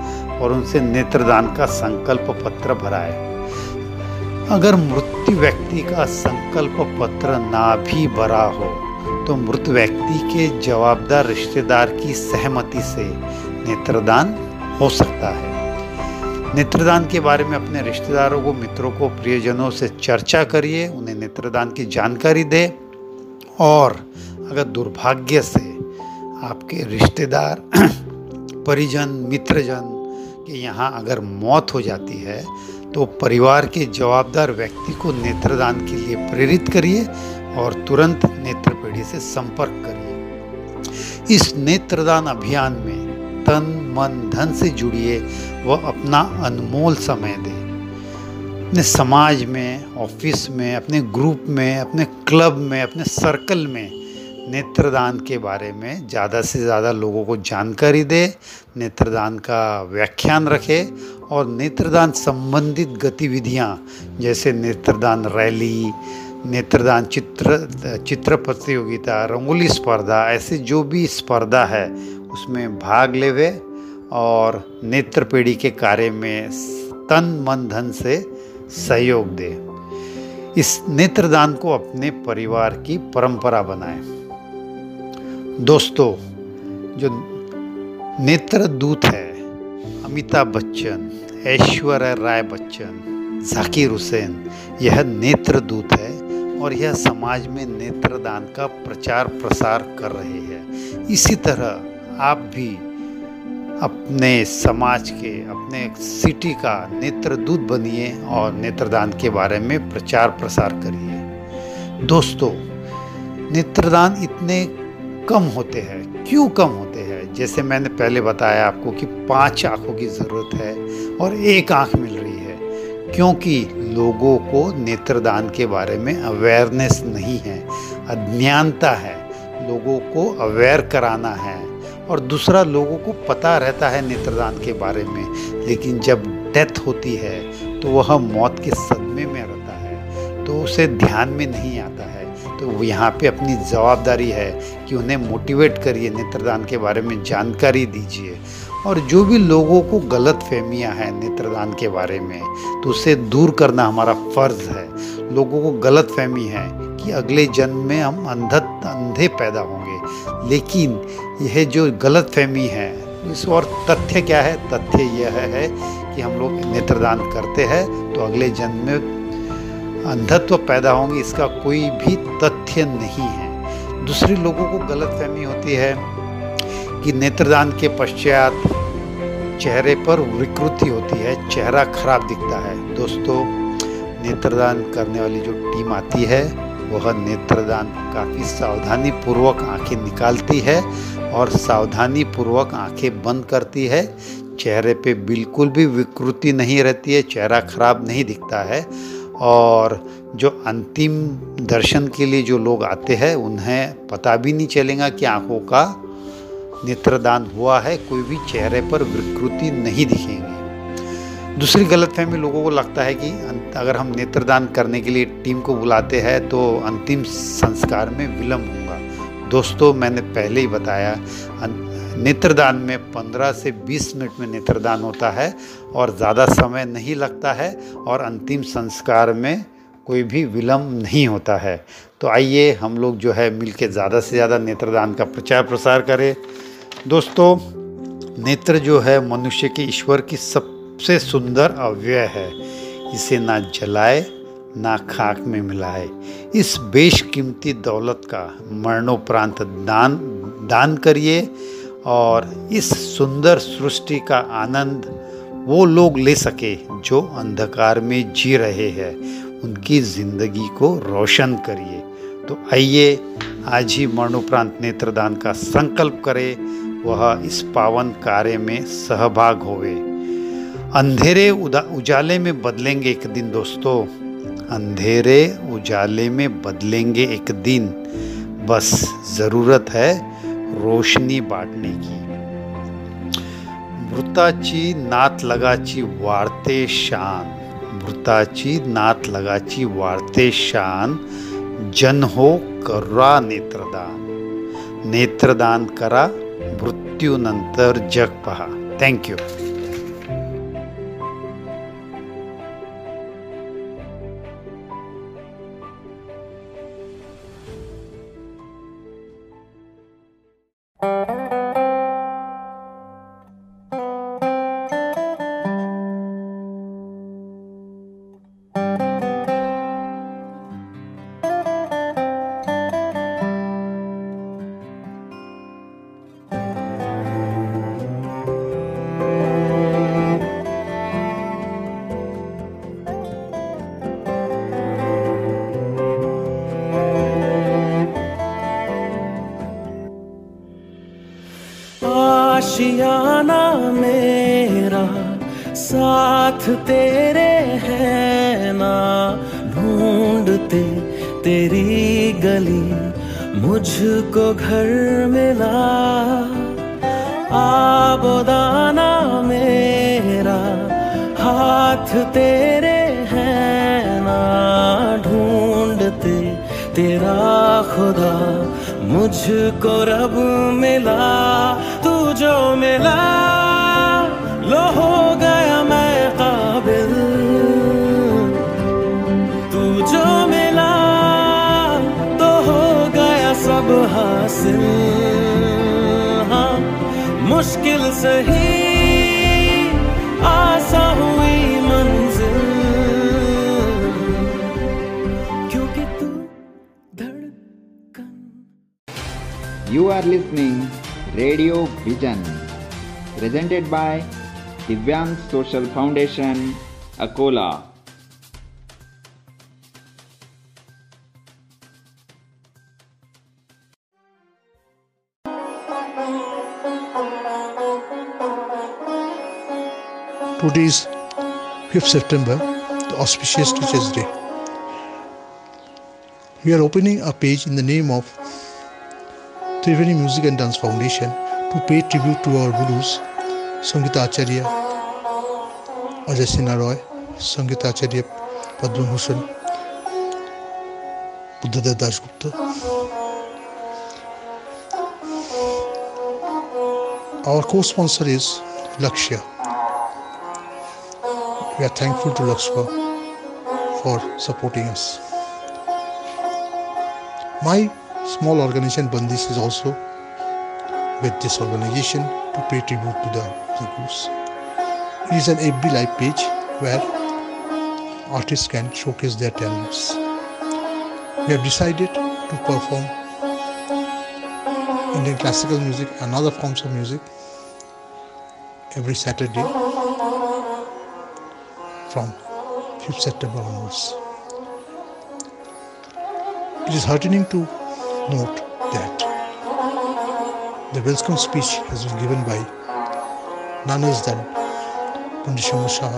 और उनसे नेत्रदान का संकल्प पत्र भराए। अगर मृत्यु व्यक्ति का संकल्प पत्र ना भी भरा हो तो मृत व्यक्ति के जवाबदार रिश्तेदार की सहमति से नेत्रदान हो सकता है। नेत्रदान के बारे में अपने रिश्तेदारों को, मित्रों को, प्रियजनों से चर्चा करिए, उन्हें नेत्रदान की जानकारी दे और अगर दुर्भाग्य से आपके रिश्तेदार, परिजन, मित्रजन के यहाँ अगर मौत हो जाती है तो परिवार के जवाबदार व्यक्ति को नेत्रदान के लिए प्रेरित करिए और तुरंत नेत्रपेढ़ी से संपर्क करिए। इस नेत्रदान अभियान में तन, मन, धन से जुड़िए व अपना अनमोल समय दें। अपने समाज में, ऑफ़िस में, अपने ग्रुप में, अपने क्लब में, अपने सर्कल में नेत्रदान के बारे में ज़्यादा से ज़्यादा लोगों को जानकारी दे, नेत्रदान का व्याख्यान रखे और नेत्रदान संबंधित गतिविधियाँ, जैसे नेत्रदान रैली नेत्रदान, चित्र चित्र प्रतियोगिता, रंगोली स्पर्धा, ऐसे जो भी स्पर्धा है, उसमें भाग लेवे और नेत्र पीढ़ी के कार्य में तन, मन, धन से सहयोग दे। इस नेत्रदान को अपने परिवार की परंपरा बनाए। दोस्तों, जो नेत्र दूत है, अमिताभ बच्चन, ऐश्वर्या राय बच्चन, जाकिर हुसैन, यह नेत्र दूत है और यह समाज में नेत्रदान का प्रचार प्रसार कर रहे हैं। इसी तरह आप भी अपने समाज के, अपने सिटी का नेत्र दूत बनिए और नेत्रदान के बारे में प्रचार प्रसार करिए। दोस्तों, नेत्रदान इतने कम होते हैं। क्यों कम होते हैं? जैसे मैंने पहले बताया आपको कि पाँच आँखों की ज़रूरत है और एक आँख मिल रही है। क्योंकि लोगों को नेत्रदान के बारे में अवेयरनेस नहीं है, अज्ञानता है। लोगों को अवेयर कराना है। और दूसरा, लोगों को पता रहता है नेत्रदान के बारे में, लेकिन जब डेथ होती है तो वह मौत के सदमे में रहता है तो उसे ध्यान में नहीं आता है। तो यहाँ पे अपनी जवाबदारी है कि उन्हें मोटिवेट करिए, नेत्रदान के बारे में जानकारी दीजिए। और जो भी लोगों को गलत फहमियाँ हैं नेत्रदान के बारे में तो उसे दूर करना हमारा फ़र्ज़ है। लोगों को गलत फहमी है कि अगले जन्म में हम अंधत, अंधे पैदा होंगे। लेकिन यह जो गलत फहमी है, इस और तथ्य क्या है? तथ्य यह है कि हम लोग नेत्रदान करते हैं तो अगले जन्म में अंधत्व पैदा होंगे, इसका कोई भी तथ्य नहीं है। दूसरे लोगों को गलत फहमी होती है कि नेत्रदान के पश्चात चेहरे पर विकृति होती है, चेहरा खराब दिखता है। दोस्तों, नेत्रदान करने वाली जो टीम आती है, वह नेत्रदान काफ़ी सावधानी पूर्वक आँखें निकालती है और सावधानी पूर्वक आँखें बंद करती है। चेहरे पे बिल्कुल भी विकृति नहीं रहती है, चेहरा खराब नहीं दिखता है और जो अंतिम दर्शन के लिए जो लोग आते हैं, उन्हें पता भी नहीं चलेगा कि आँखों का नेत्रदान हुआ है, कोई भी चेहरे पर विकृति नहीं दिखेंगी। दूसरी गलतफहमी लोगों को लगता है कि अगर हम नेत्रदान करने के लिए टीम को बुलाते हैं तो अंतिम संस्कार में विलम्ब होगा। दोस्तों, मैंने पहले ही बताया नेत्रदान में 15 से 20 मिनट में नेत्रदान होता है और ज़्यादा समय नहीं लगता है और अंतिम संस्कार में कोई भी विलम्ब नहीं होता है। तो आइए हम लोग जो है मिल के ज़्यादा से ज़्यादा नेत्रदान का प्रचार प्रसार करें। दोस्तों, नेत्र जो है मनुष्य के ईश्वर की सबसे सुंदर अव्यय है। इसे ना जलाए, ना खाक में मिलाए। इस बेशकीमती दौलत का मरणोपरांत दान दान करिए और इस सुंदर सृष्टि का आनंद वो लोग ले सके जो अंधकार में जी रहे हैं। उनकी ज़िंदगी को रोशन करिए। तो आइए आज ही मरणोपरांत नेत्रदान का संकल्प करें। वह इस पावन कार्य में सहभाग होवे। अंधेरे उजाले में बदलेंगे एक दिन दोस्तों। अंधेरे उजाले में बदलेंगे एक दिन। बस ज़रूरत है रोशनी बांटने की। मृताची नात लगाची वाढते शान। मृताची नात लगाची वाढते शान। जन हो करा नेत्रदान। नेत्रदान करा मृत्यूनंतर जग पहा। Thank you You are listening Radio Vision, presented by Divyang Social Foundation, Akola. Today is 5th September, the auspicious Teachers' Day. We are opening a page in the name of Triveni Music and Dance Foundation to pay tribute to our gurus, Sangita Acharya, Ajay Sinha Roy, Sangita Acharya Padma Bhushan, Buddhadev Das Gupta. Our co-sponsor is Lakshya. We are thankful to Lakshma for supporting us. My small organization Bandis is also with this organization to pay tribute to the, the gurus. It is an FB live page where artists can showcase their talents. We have decided to perform Indian classical music and other forms of music every Saturday from 5th September onwards. It is heartening to note that the welcome speech has been given by none other than Pandit Shah,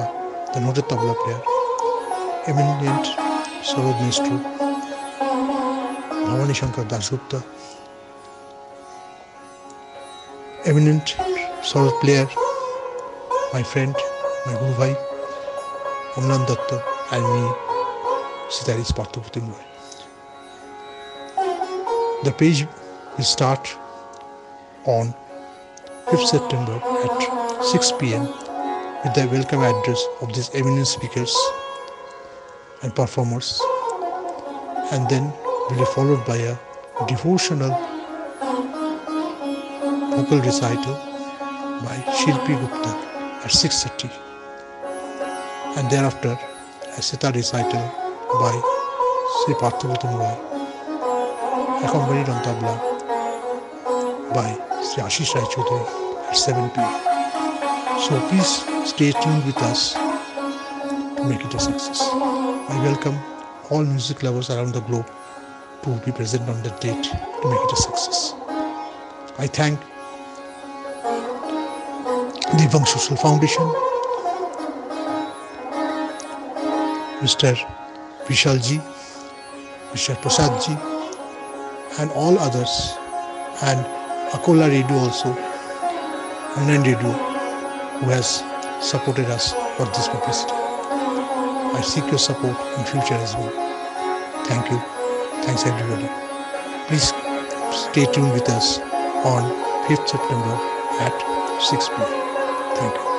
the noted tabla player, eminent Sarod Maestro, Bhavani Shankar Dasgupta, eminent Sarod player, my friend, my Guru Bhai, Omlan Datta, and me, Sitaris Parthaputim Roy. The page will start on 5th September at 6 pm with the welcome address of these eminent speakers and performers, and then will be followed by a devotional vocal recital by Shilpi Gupta at 6.30 and thereafter a sitar recital by Sri Parthavutam Accompanied on tabla by Sri Ashish Rai at 7 pm. So please stay tuned with us to make it a success. I welcome all music lovers around the globe to be present on that date to make it a success. I thank the Vang Social Foundation, Mr. Vishal ji, Mr. Prasad and all others, and Akola Radio also, online radio, who has supported us for this publicity. I seek your support in future as well. Thank you. Thanks everybody. Please stay tuned with us on 5th September at 6 p.m. Thank you.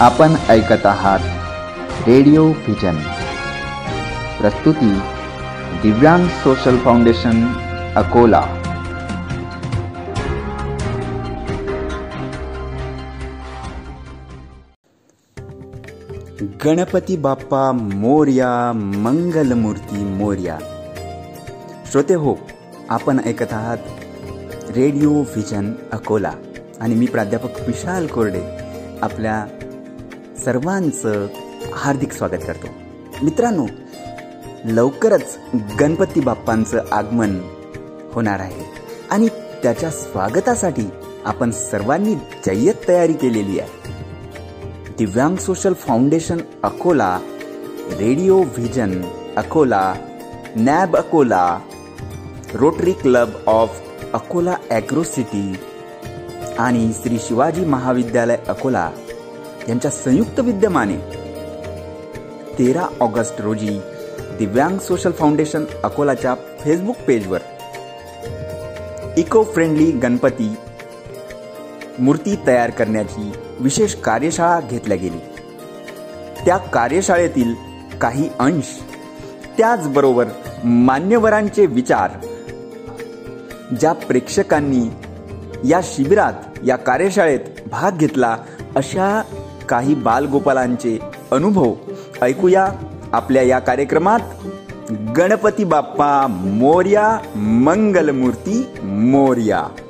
आपण ऐकत आहात radio vision प्रस्तुती दिव्यांग social foundation Akola. Ganpati Bappa Morya Mangalmurti Morya. श्रोते हो आपण ऐकत आहात रेडिओ व्हिजन अकोला. आणि मी प्राध्यापक विशाल कोरडे आपल्या सर्वांचं हार्दिक स्वागत करतो. मित्रांनो लवकरच गणपती बाप्पांचं आगमन होणार आहे आणि त्याच्या स्वागतासाठी आपण सर्वांनी जय्यत तयारी केलेली आहे. दिव्यांग social foundation Akola radio vision Akola NAB Akola Rotary Club of Akola agro city आणि श्री शिवाजी महाविद्यालय अकोला यांच्या संयुक्त विद्यमाने तेरा ऑगस्ट रोजी दिव्यांग सोशल फाउंडेशन अकोलाच्या फेसबुक पेजवर इको फ्रेंडली गणपती मूर्ती तयार करण्याची विशेष कार्यशाळा घेतल्या गेली. त्या कार्यशाळेतील काही अंश त्याचबरोबर मान्यवरांचे विचार ज्या प्रेक्षकांनी या शिबिरात या कार्यशाळेत भाग घेतला अशा काही बालगोपालांचे अनुभव ऐकूया आपल्या या कार्यक्रमात. गणपती बाप्पा मोर्या मंगलमूर्ती मोर्या.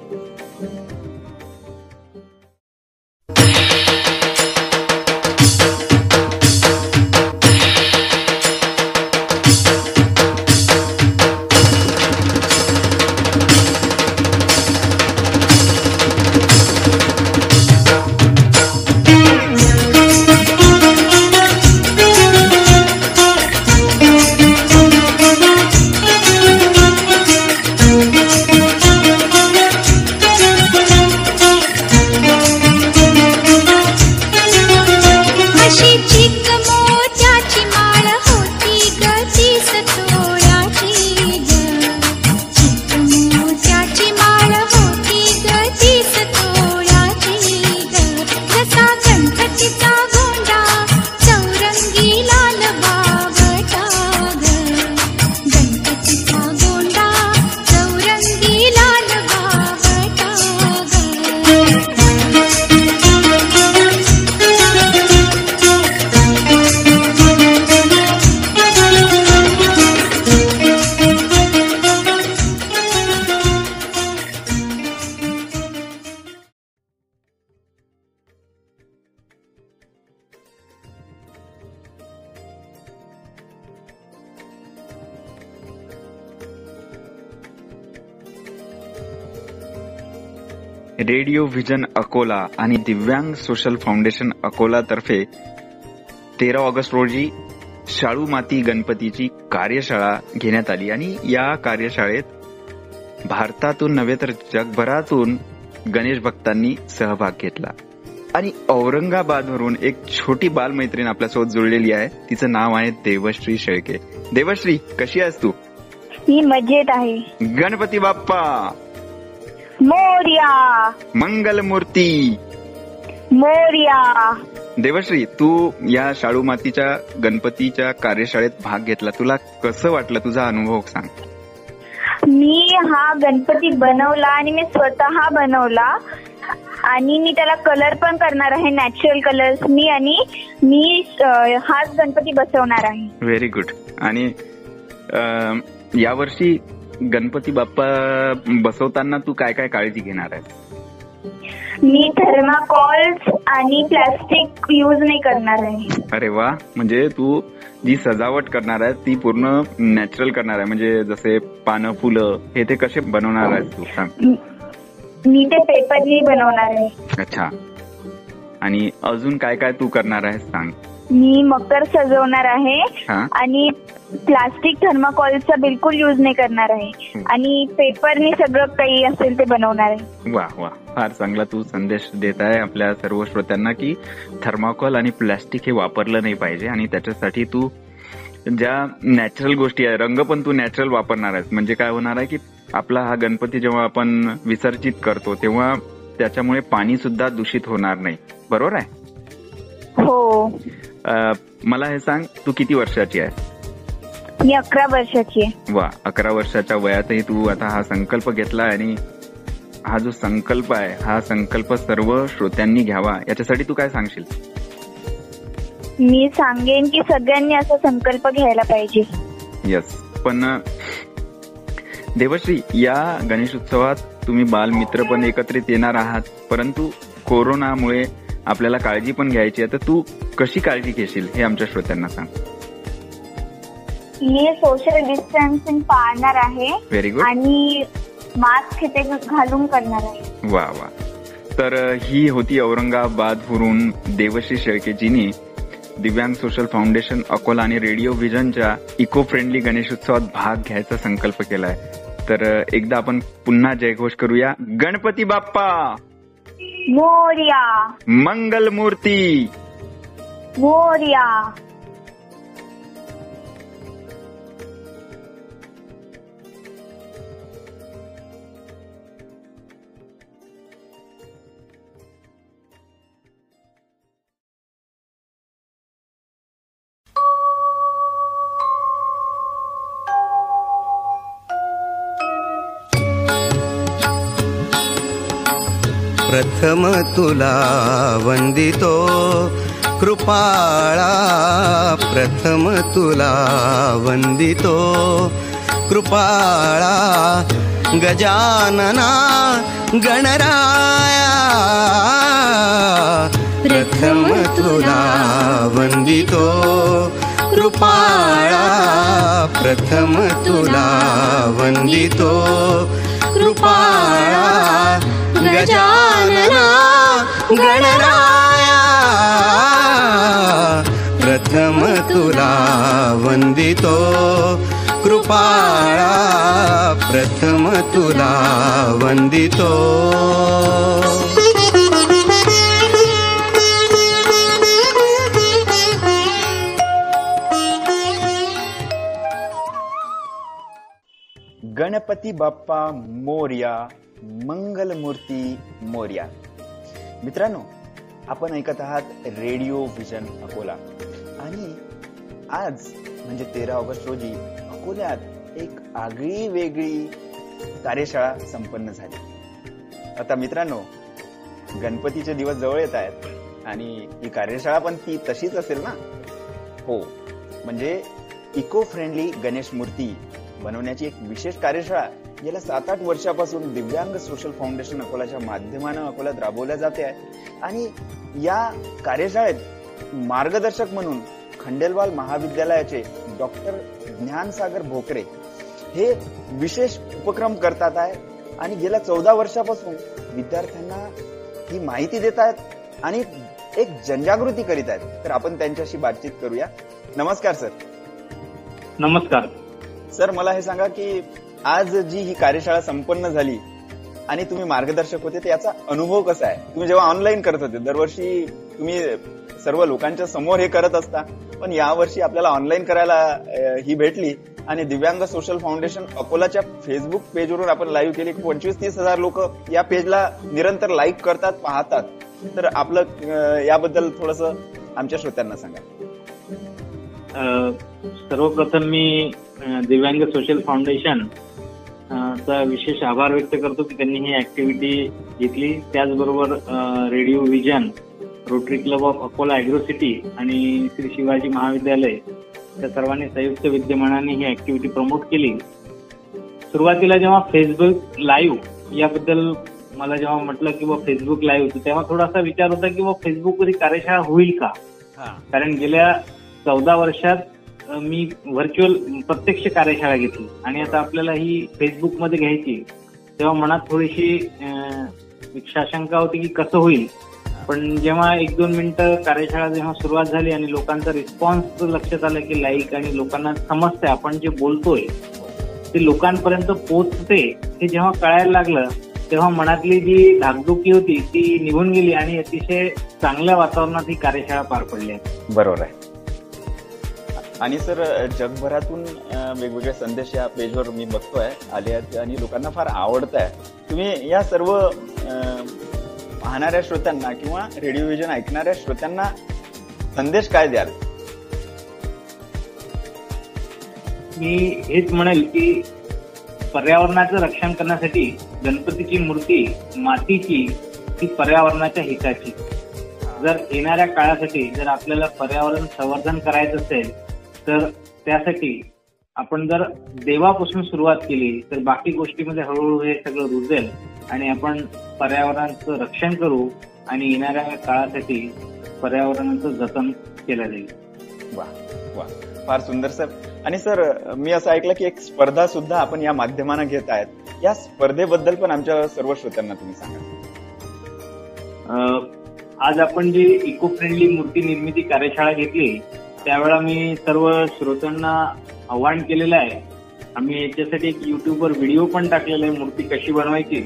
व्हिजन अकोला आणि दिव्यांग सोशल फाउंडेशन अकोला तर्फे तेरा ऑगस्ट रोजी शाळू माती गणपतीची कार्यशाळा घेण्यात आली आणि या कार्यशाळेत भारतातून नव्हे तर जगभरातून गणेश भक्तांनी सहभाग घेतला. आणि औरंगाबादवरून एक छोटी बालमैत्रीण आपल्यासोबत जुळलेली आहे. तिचं नाव आहे देवश्री शेळके. देवश्री कशी आहेस तू? मी मजेत आहे. गणपती बाप्पा! मोर्या। मंगलमूर्ती। मोर्या। देवश्री तू या शाळू मातीच्या गणपतीच्या कार्यशाळेत भाग घेतला. तुला कसं वाटलं? तुझा अनुभव सांग. मी हा गणपती बनवला आणि मी स्वतः बनवला. आणि मी त्याला कलर पण करणार आहे नॅचरल कलर्स मी आणि मी हाच गणपती बसवणार आहे. व्हेरी गुड आणि यावर्षी गणपती बाप्पा बसवताना तू काय काय काळजी घेणार आहे मी थर्माकॉल्स आणि प्लास्टिक यूज नाही करणार आहे. अरे वा म्हणजे तू जी सजावट करणार आहे ती पूर्ण नॅचरल करणार आहे म्हणजे जसे पानं फुलं हे ते कसे बनवणार आहेस तू? सांग. मी ते पेपरनी बनवणार आहे. अच्छा. आणि अजून काय काय तू करणार आहेस सांग? मी मकर सजवणार आहे हा. आणि प्लास्टिक थर्माकॉलचा बिलकुल यूज नाही करणार आहे. आणि पेपरनी सगळं काही असेल ते बनवणार आहे. वा वा. फार चांगला तू संदेश देत आहे आपल्या सर्व श्रोत्यांना की थर्माकोल आणि प्लास्टिक हे वापरलं नाही पाहिजे आणि त्याच्यासाठी तू ज्या नॅचरल गोष्टी आहे रंग पण तू नॅचरल वापरणार आहेस. म्हणजे काय होणार आहे की आपला हा गणपती जेव्हा आपण विसर्जित करतो तेव्हा त्याच्यामुळे पाणी सुद्धा दूषित होणार नाही. बरोबर आहे? हो. मला हे सांग तू किती वर्षाची आहे? मी अकरा वर्षाची आहे. वा अकरा वर्षाच्या वयातही तू आता हा संकल्प घेतला आणि हा जो संकल्प आहे हा संकल्प सर्व श्रोत्यांनी घ्यावा याच्यासाठी तू काय सांगशील? मी सांगेन की सगळ्यांनी असा संकल्प घ्यायला पाहिजे. यस पण देवश्री या गणेशोत्सवात तुम्ही बालमित्र पण एकत्रित येणार आहात परंतु कोरोनामुळे आपल्याला काळजी पण घ्यायची आहे. तर तू कशी काळजी घेशील हे आमच्या श्रोत्यांना सांग. मी सोशल डिस्टन्सिंग पाळणार आहे. व्हेरी गुड आणि मास्क ते घालून करणार आहे. वा वा. तर ही होती औरंगाबादवरून देवश्री शेळकेजींनी दिव्यांग सोशल फाउंडेशन अकोला आणि रेडिओ व्हिजनच्या इको फ्रेंडली गणेशोत्सवात भाग घ्यायचा संकल्प केलाय. तर एकदा आपण पुन्हा जयघोष करूया. गणपती बाप्पा! मोर्या मंगल मूर्ति मोर्या प्रथम तुला वंदितो. कृपाळा प्रथम तुला वंदितो. कृपाळा गजानना गणराया. प्रथम तुला वंदितो. कृपाळा प्रथम तुला वंदितो. कृपाळा गणराया। प्रथम तुला वंदितो कृपाळा। प्रथम तुला वंदितो गणपती बाप्पा मोर्या मंगलमूर्ती मोर्या. मित्रांनो आपण ऐकत आहात रेडिओ व्हिजन अकोला. आणि आज म्हणजे तेरा ऑगस्ट रोजी अकोल्यात एक आगळी वेगळी कार्यशाळा संपन्न झाली. आता मित्रांनो गणपतीचे दिवस जवळ येत आहेत आणि ही कार्यशाळा पण ती तशीच असेल ना? हो. म्हणजे इको फ्रेंडली गणेश मूर्ती बनवण्याची एक विशेष कार्यशाळा गेल्या सात आठ वर्षापासून दिव्यांग सोशल फाउंडेशन अकोलाच्या माध्यमानं अकोल्यात राबवल्या जाते आहे. आणि या कार्यशाळेत मार्गदर्शक म्हणून खंडेलवाल महाविद्यालयाचे डॉक्टर ज्ञानसागर भोकरे हे विशेष उपक्रम करतात आहे. आणि गेल्या चौदा वर्षापासून विद्यार्थ्यांना ही माहिती देत आहेत आणि एक जनजागृती करीत आहेत. तर आपण त्यांच्याशी बातचीत करूया. नमस्कार सर. नमस्कार. सर मला हे सांगा की आज जी ही कार्यशाळा संपन्न झाली आणि तुम्ही मार्गदर्शक होते तर याचा अनुभव कसा आहे? तुम्ही जेव्हा ऑनलाईन करत होते दरवर्षी तुम्ही सर्व लोकांच्या समोर हे करत असता पण यावर्षी आपल्याला ऑनलाईन करायला ही भेटली आणि दिव्यांग सोशल फाउंडेशन अकोलाच्या फेसबुक पेजवरून आपण लाईव्ह केली. पंचवीस तीस हजार लोक या पेजला निरंतर लाईक करतात पाहतात. तर आपलं याबद्दल थोडस आमच्या श्रोत्यांना सांगा. सर्वप्रथम मी दिव्यांग सोशल फाउंडेशन चा विशेष आभार व्यक्त करतो की त्यांनी ही ऍक्टिव्हिटी घेतली. त्याचबरोबर radio vision Rotary Club of Akola agro city आणि श्री शिवाजी महाविद्यालय त्या सर्वांनी संयुक्त विद्यमानाने ही ऍक्टिव्हिटी प्रमोट केली. सुरुवातीला जेव्हा फेसबुक लाईव्ह याबद्दल मला जेव्हा म्हटलं की बा फेसबुक लाईव्ह तेव्हा थोडासा विचार होता की बा फेसबुकवर ही कार्यशाळा होईल का? कारण गेल्या चौदा वर्षात मी व्हर्च्युअल प्रत्यक्ष कार्यशाळा घेतली. आणि आता आपल्याला ही फेसबुकमध्ये घ्यायची तेव्हा मनात थोडीशी शाशंका होती की कसं होईल. पण जेव्हा एक दोन मिनिटं कार्यशाळा जेव्हा सुरुवात झाली आणि लोकांचा रिस्पॉन्स लक्षात आला की लाईक आणि लोकांना समजतंय आपण जे बोलतोय ते लोकांपर्यंत पोचते हे जेव्हा कळायला लागलं तेव्हा मनातली जी धाकधुकी होती ती निघून गेली आणि अतिशय चांगल्या वातावरणात ही कार्यशाळा पार पडली. आहे बरोबर आहे. आणि सर जगभरातून वेगवेगळे संदेश या पेजवर मी बघतोय आले आहेत आणि लोकांना फार आवडत आहे तुम्ही या सर्व अं, पाहणाऱ्या श्रोत्यांना किंवा रेडिओ विजन ऐकणाऱ्या श्रोत्यांना संदेश काय द्याल? मी हेच म्हणेल की पर्यावरणाचं रक्षण करण्यासाठी गणपतीची मूर्ती मातीची ती पर्यावरणाच्या हिताची. जर येणाऱ्या काळासाठी जर आपल्याला पर्यावरण संवर्धन करायचं असेल तर त्यासाठी आपण जर देवापासून सुरुवात केली तर बाकी गोष्टीमध्ये हळूहळू हे सगळं रुजेल आणि आपण पर्यावरणाचं रक्षण करू आणि येणाऱ्या काळासाठी पर्यावरणाचं जतन केलं जाईल. वा वा फार सुंदर सर. आणि सर मी असं ऐकलं की एक स्पर्धा सुद्धा आपण या माध्यमानं घेत आहेत. या स्पर्धेबद्दल पण आमच्या सर्व श्रोत्यांना तुम्ही सांगा. आज आपण जी इको फ्रेंडली मूर्ती निर्मिती कार्यशाळा घेतली त्यावेळा मी सर्व श्रोत्यांना आव्हान केलेलं आहे. आम्ही याच्यासाठी एक युट्यूबवर व्हिडिओ पण टाकलेला आहे मूर्ती कशी बनवायची.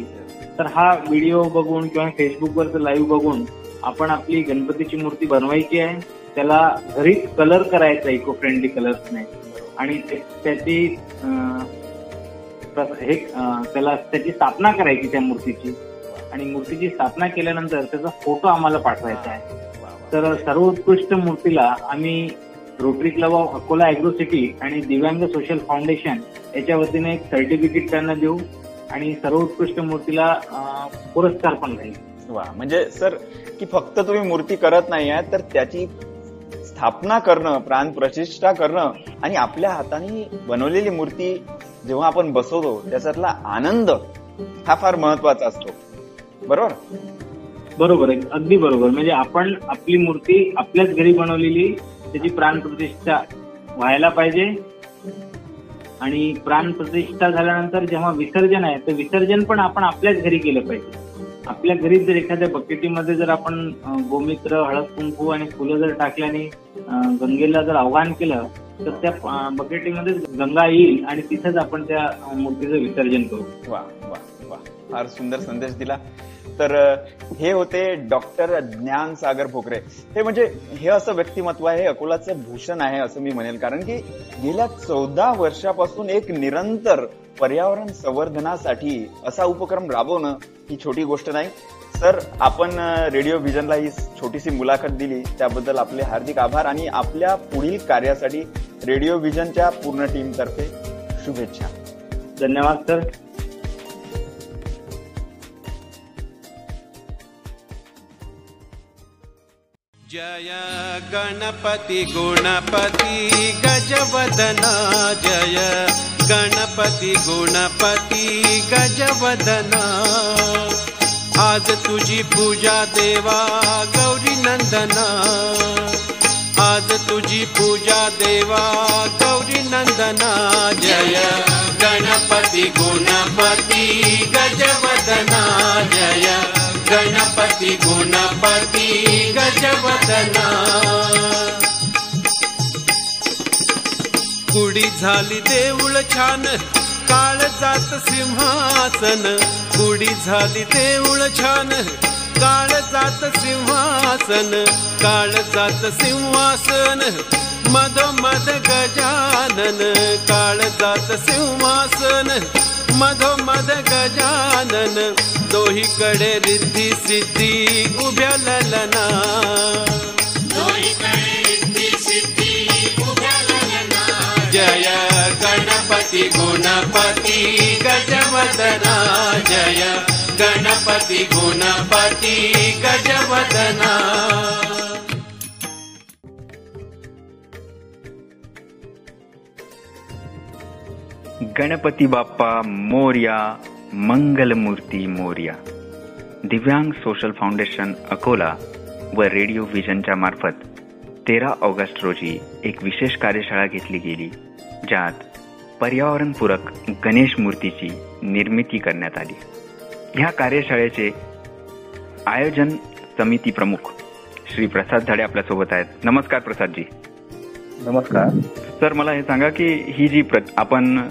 तर हा व्हिडिओ बघून किंवा फेसबुकवरचं लाईव्ह बघून आपण आपली गणपतीची मूर्ती बनवायची आहे. त्याला घरीच कलर करायचा इको फ्रेंडली कलर्सने आणि त्याची हे त्याला त्याची स्थापना करायची त्या मूर्तीची. आणि मूर्तीची स्थापना केल्यानंतर त्याचा फोटो आम्हाला पाठवायचा आहे. तर सर्वोत्कृष्ट मूर्तीला आम्ही Rotary Club of Akola agro city आणि दिव्यांग सोशल फाउंडेशन याच्या वतीने एक सर्टिफिकेट त्यांना देऊ आणि सर्वोत्कृष्ट मूर्तीला पुरस्कार पण राहील वा म्हणजे सर की फक्त तुम्ही मूर्ती करत नाही आहे तर त्याची स्थापना करणं प्राण प्रतिष्ठा करणं आणि आपल्या हाताने बनवलेली मूर्ती जेव्हा आपण बसवतो त्याच्यातला आनंद हा फार महत्त्वाचा असतो. बरोबर? बरोबर अगदी बरोबर. म्हणजे आपण आपली मूर्ती आपल्याच घरी बनवलेली त्याची प्राणप्रतिष्ठा व्हायला पाहिजे. आणि प्राणप्रतिष्ठा झाल्यानंतर जेव्हा विसर्जन आहे तर विसर्जन पण आपण आपल्याच घरी केलं पाहिजे. आपल्या घरी जर एखाद्या बकेटीमध्ये जर आपण गोमित्र हळद कुंकू आणि फुलं जर टाकल्याने गंगेला जर आव्हान केलं तर त्या बकेटीमध्ये गंगा येईल आणि तिथेच आपण त्या मूर्तीचं विसर्जन करू. वा वा वा. फार सुंदर संदेश दिला. तर हे होते डॉक्टर ज्ञान सागर भोकरे. हे म्हणजे हे असं व्यक्तिमत्व आहे अकोलाचं भूषण आहे असं मी म्हणेल. कारण की गेल्या चौदा वर्षापासून एक निरंतर पर्यावरण संवर्धनासाठी असा उपक्रम राबवणं ही छोटी गोष्ट नाही. सर आपण रेडिओ व्हिजनला ही छोटीशी मुलाखत दिली. त्याबद्दल आपले हार्दिक आभार आणि आपल्या पुढील कार्यासाठी रेडिओ व्हिजनच्या पूर्ण टीमतर्फे शुभेच्छा. धन्यवाद सर. जय गणपति गुणपति गजवदना, जय गणपति गुणपति गजवदना। आज तुझी पूजा देवा गौरी नंदना। आज तुझी पूजा देवा गौरी नंदना। जय गणपति गुणपति गजवदना, जय गणपति गुणपति गजवदना. कुडी झाली देऊळ छान काळ जात सिंहासन. कुडी झाली देऊळ छान काळ जात सिंहासन. काळ जात सिंहासन. मधोमध गजानन काळ जात सिंहासन. मधोमध गजानन दोहीकडे रिद्धी सिद्धी उभ्या ललना. जय गणपति गुणपति गजवदना. जय गणपति गुणपति गजवदना. गणपती बाप्पा मोर्या मंगलमूर्ती मोर्या. दिव्यांग सोशल फाउंडेशन अकोला व रेडिओ व्हिजनच्या मार्फत तेरा ऑगस्ट रोजी एक विशेष कार्यशाळा घेतली गेली ज्यात पर्यावरणपूरक गणेश मूर्तीची निर्मिती करण्यात आली. ह्या कार्यशाळेचे आयोजन समिती प्रमुख श्री प्रसाद झाडे आपल्यासोबत आहेत. नमस्कार प्रसादजी. नमस्कार. सर मला हे सांगा की ही जी आपण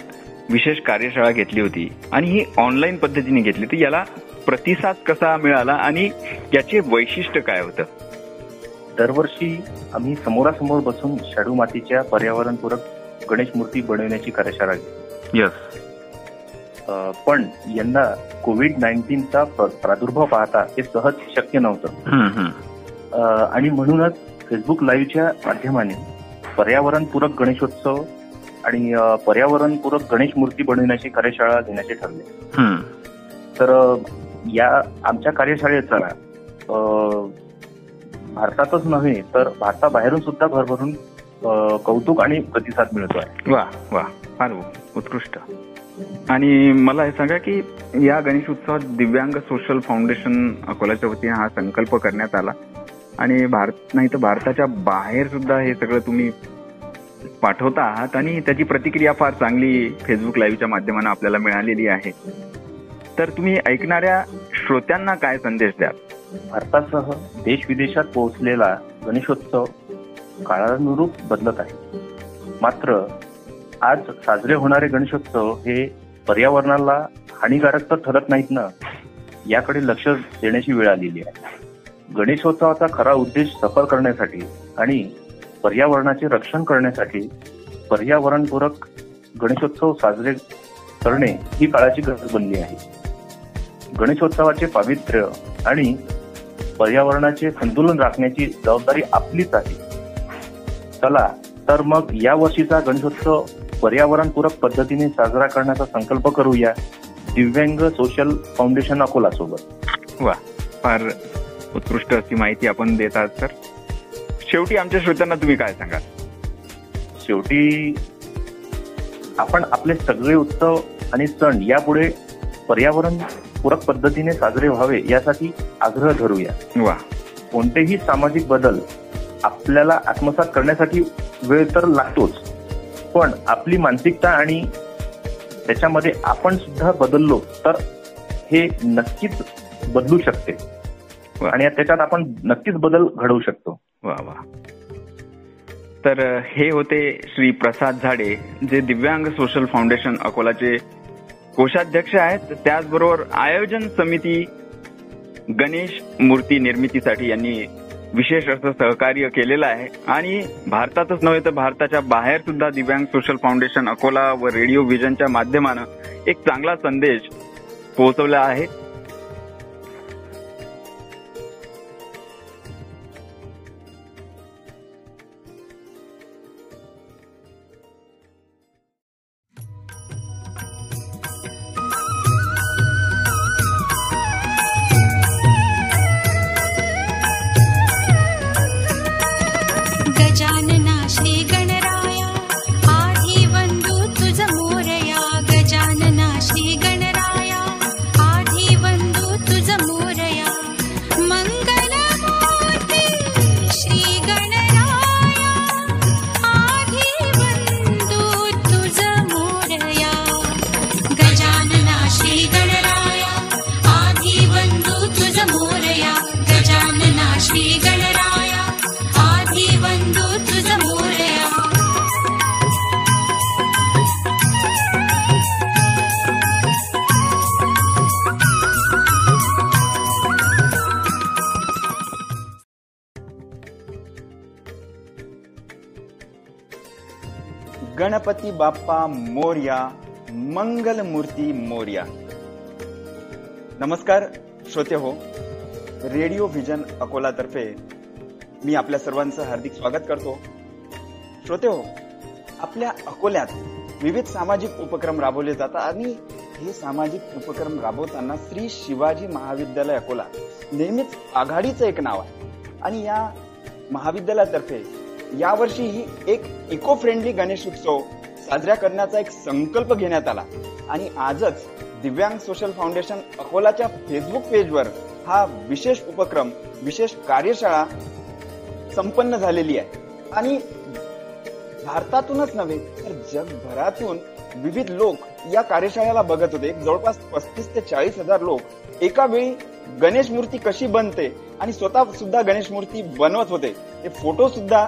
विशेष कार्यशाळा घेतली होती. आणि ही ऑनलाईन पद्धतीने घेतली. तर याला प्रतिसाद कसा मिळाला आणि याचे वैशिष्ट्य काय होतं? दरवर्षी आम्ही समोरासमोर बसून शाडू मातीच्या पर्यावरणपूरक गणेश मूर्ती बनवण्याची कार्यशाळा घेतो यस पण यंदा कोविड नाईन्टीनचा प्रादुर्भाव पाहता हे सहज शक्य नव्हतं. आणि म्हणूनच फेसबुक लाईव्हच्या माध्यमाने पर्यावरणपूरक गणेशोत्सव आणि पर्यावरणपूरक गणेश मूर्ती बनवण्याची कार्यशाळा घेण्याचे ठरले. तर या आमच्या कार्यशाळेचा भारतातच नव्हे तर भारताबाहेरून सुद्धा भरभरून कौतुक आणि प्रतिसाद मिळतोय वा वा. फार उत्कृष्ट. आणि मला हे सांगा की या गणेश उत्सवात दिव्यांग सोशल फाउंडेशन अकोलाच्या वतीने हा संकल्प करण्यात आला. आणि भारत नाही तर भारताच्या बाहेर सुद्धा हे सगळं तुम्ही पाठवता आहात आणि त्याची प्रतिक्रिया फार चांगली फेसबुक लाईव्हच्या माध्यमाने आपल्याला मिळालेली आहे. तर तुम्ही ऐकणाऱ्या श्रोत्यांना काय संदेश द्याल? भारतासह देश विदेशात पोहोचलेला गणेशोत्सव काळानुरूप बदलत आहे. मात्र आज साजरे होणारे गणेशोत्सव हे पर्यावरणाला हानिकारक तर ठरत नाहीत ना याकडे लक्ष देण्याची वेळ आलेली आहे. गणेशोत्सवाचा खरा उद्देश सफल करण्यासाठी आणि पर्यावरणाचे रक्षण करण्यासाठी पर्यावरणपूरक गणेशोत्सव साजरे करणे ही काळाची गरज बनली आहे. गणेशोत्सवाचे पावित्र्य आणि पर्यावरणाचे संतुलन राखण्याची जबाबदारी आपलीच आहे. चला तर मग या वर्षीचा गणेशोत्सव पर्यावरणपूरक पद्धतीने साजरा करण्याचा संकल्प करूया. दिव्यांग सोशल फाउंडेशन अकोला सोबत. वा फार उत्कृष्ट अशी माहिती आपण देत आहात सर. शेवटी आमच्या श्रोत्यांना तुम्ही काय सांगाल? शेवटी आपण आपले सगळे उत्सव आणि सण यापुढे पर्यावरण पूरक पद्धतीने साजरे व्हावे यासाठी आग्रह धरूया. वा. कोणतेही सामाजिक बदल आपल्याला आत्मसात करण्यासाठी वेळ तर लागतोच पण आपली मानसिकता आणि त्याच्यामध्ये आपण सुद्धा बदललो तर हे नक्कीच बदलू शकते. आणि त्याच्यात आपण नक्कीच बदल घडवू शकतो. वा वा. तर हे होते श्री प्रसाद झाडे जे दिव्यांग सोशल फाउंडेशन अकोलाचे कोषाध्यक्ष आहेत. त्याचबरोबर आयोजन समिती गणेश मूर्ती निर्मितीसाठी यांनी विशेष असं सहकार्य केलेलं आहे. आणि भारतातच नव्हे तर भारताच्या बाहेर सुद्धा दिव्यांग सोशल फाउंडेशन अकोला व रेडिओ व्हिजनच्या माध्यमानं एक चांगला संदेश पोहोचवला आहे. गणपती बाप्पा मोर्या मंगल मूर्ती मोर्या नमस्कार श्रोते हो. रेडिओ व्हिजन अकोलातर्फे मी आपल्या सर्वांचं हार्दिक स्वागत करतो. श्रोते हो आपल्या अकोल्यात विविध सामाजिक उपक्रम राबवले जातात आणि हे सामाजिक उपक्रम राबवताना श्री शिवाजी महाविद्यालय अकोला नेहमीच आघाडीचं एक नाव आहे. आणि या महाविद्यालयातर्फे यावर्षी ही एक इको फ्रेंडली गणेश उत्सव साजऱ्या करण्याचा एक संकल्प घेण्यात आला. आणि आजच दिव्यांग सोशल फाउंडेशन अकोलाच्या फेसबुक पेजवर हा विशेष उपक्रम विशेष कार्यशाळा संपन्न झालेली आहे. आणि भारतातूनच नव्हे तर जगभरातून विविध लोक या कार्यशाळेला बघत होते. जवळपास पस्तीस ते चाळीस हजार लोक एका वेळी गणेश मूर्ती कशी बनते आणि स्वतः सुद्धा गणेश मूर्ती बनवत होते. हे फोटो सुद्धा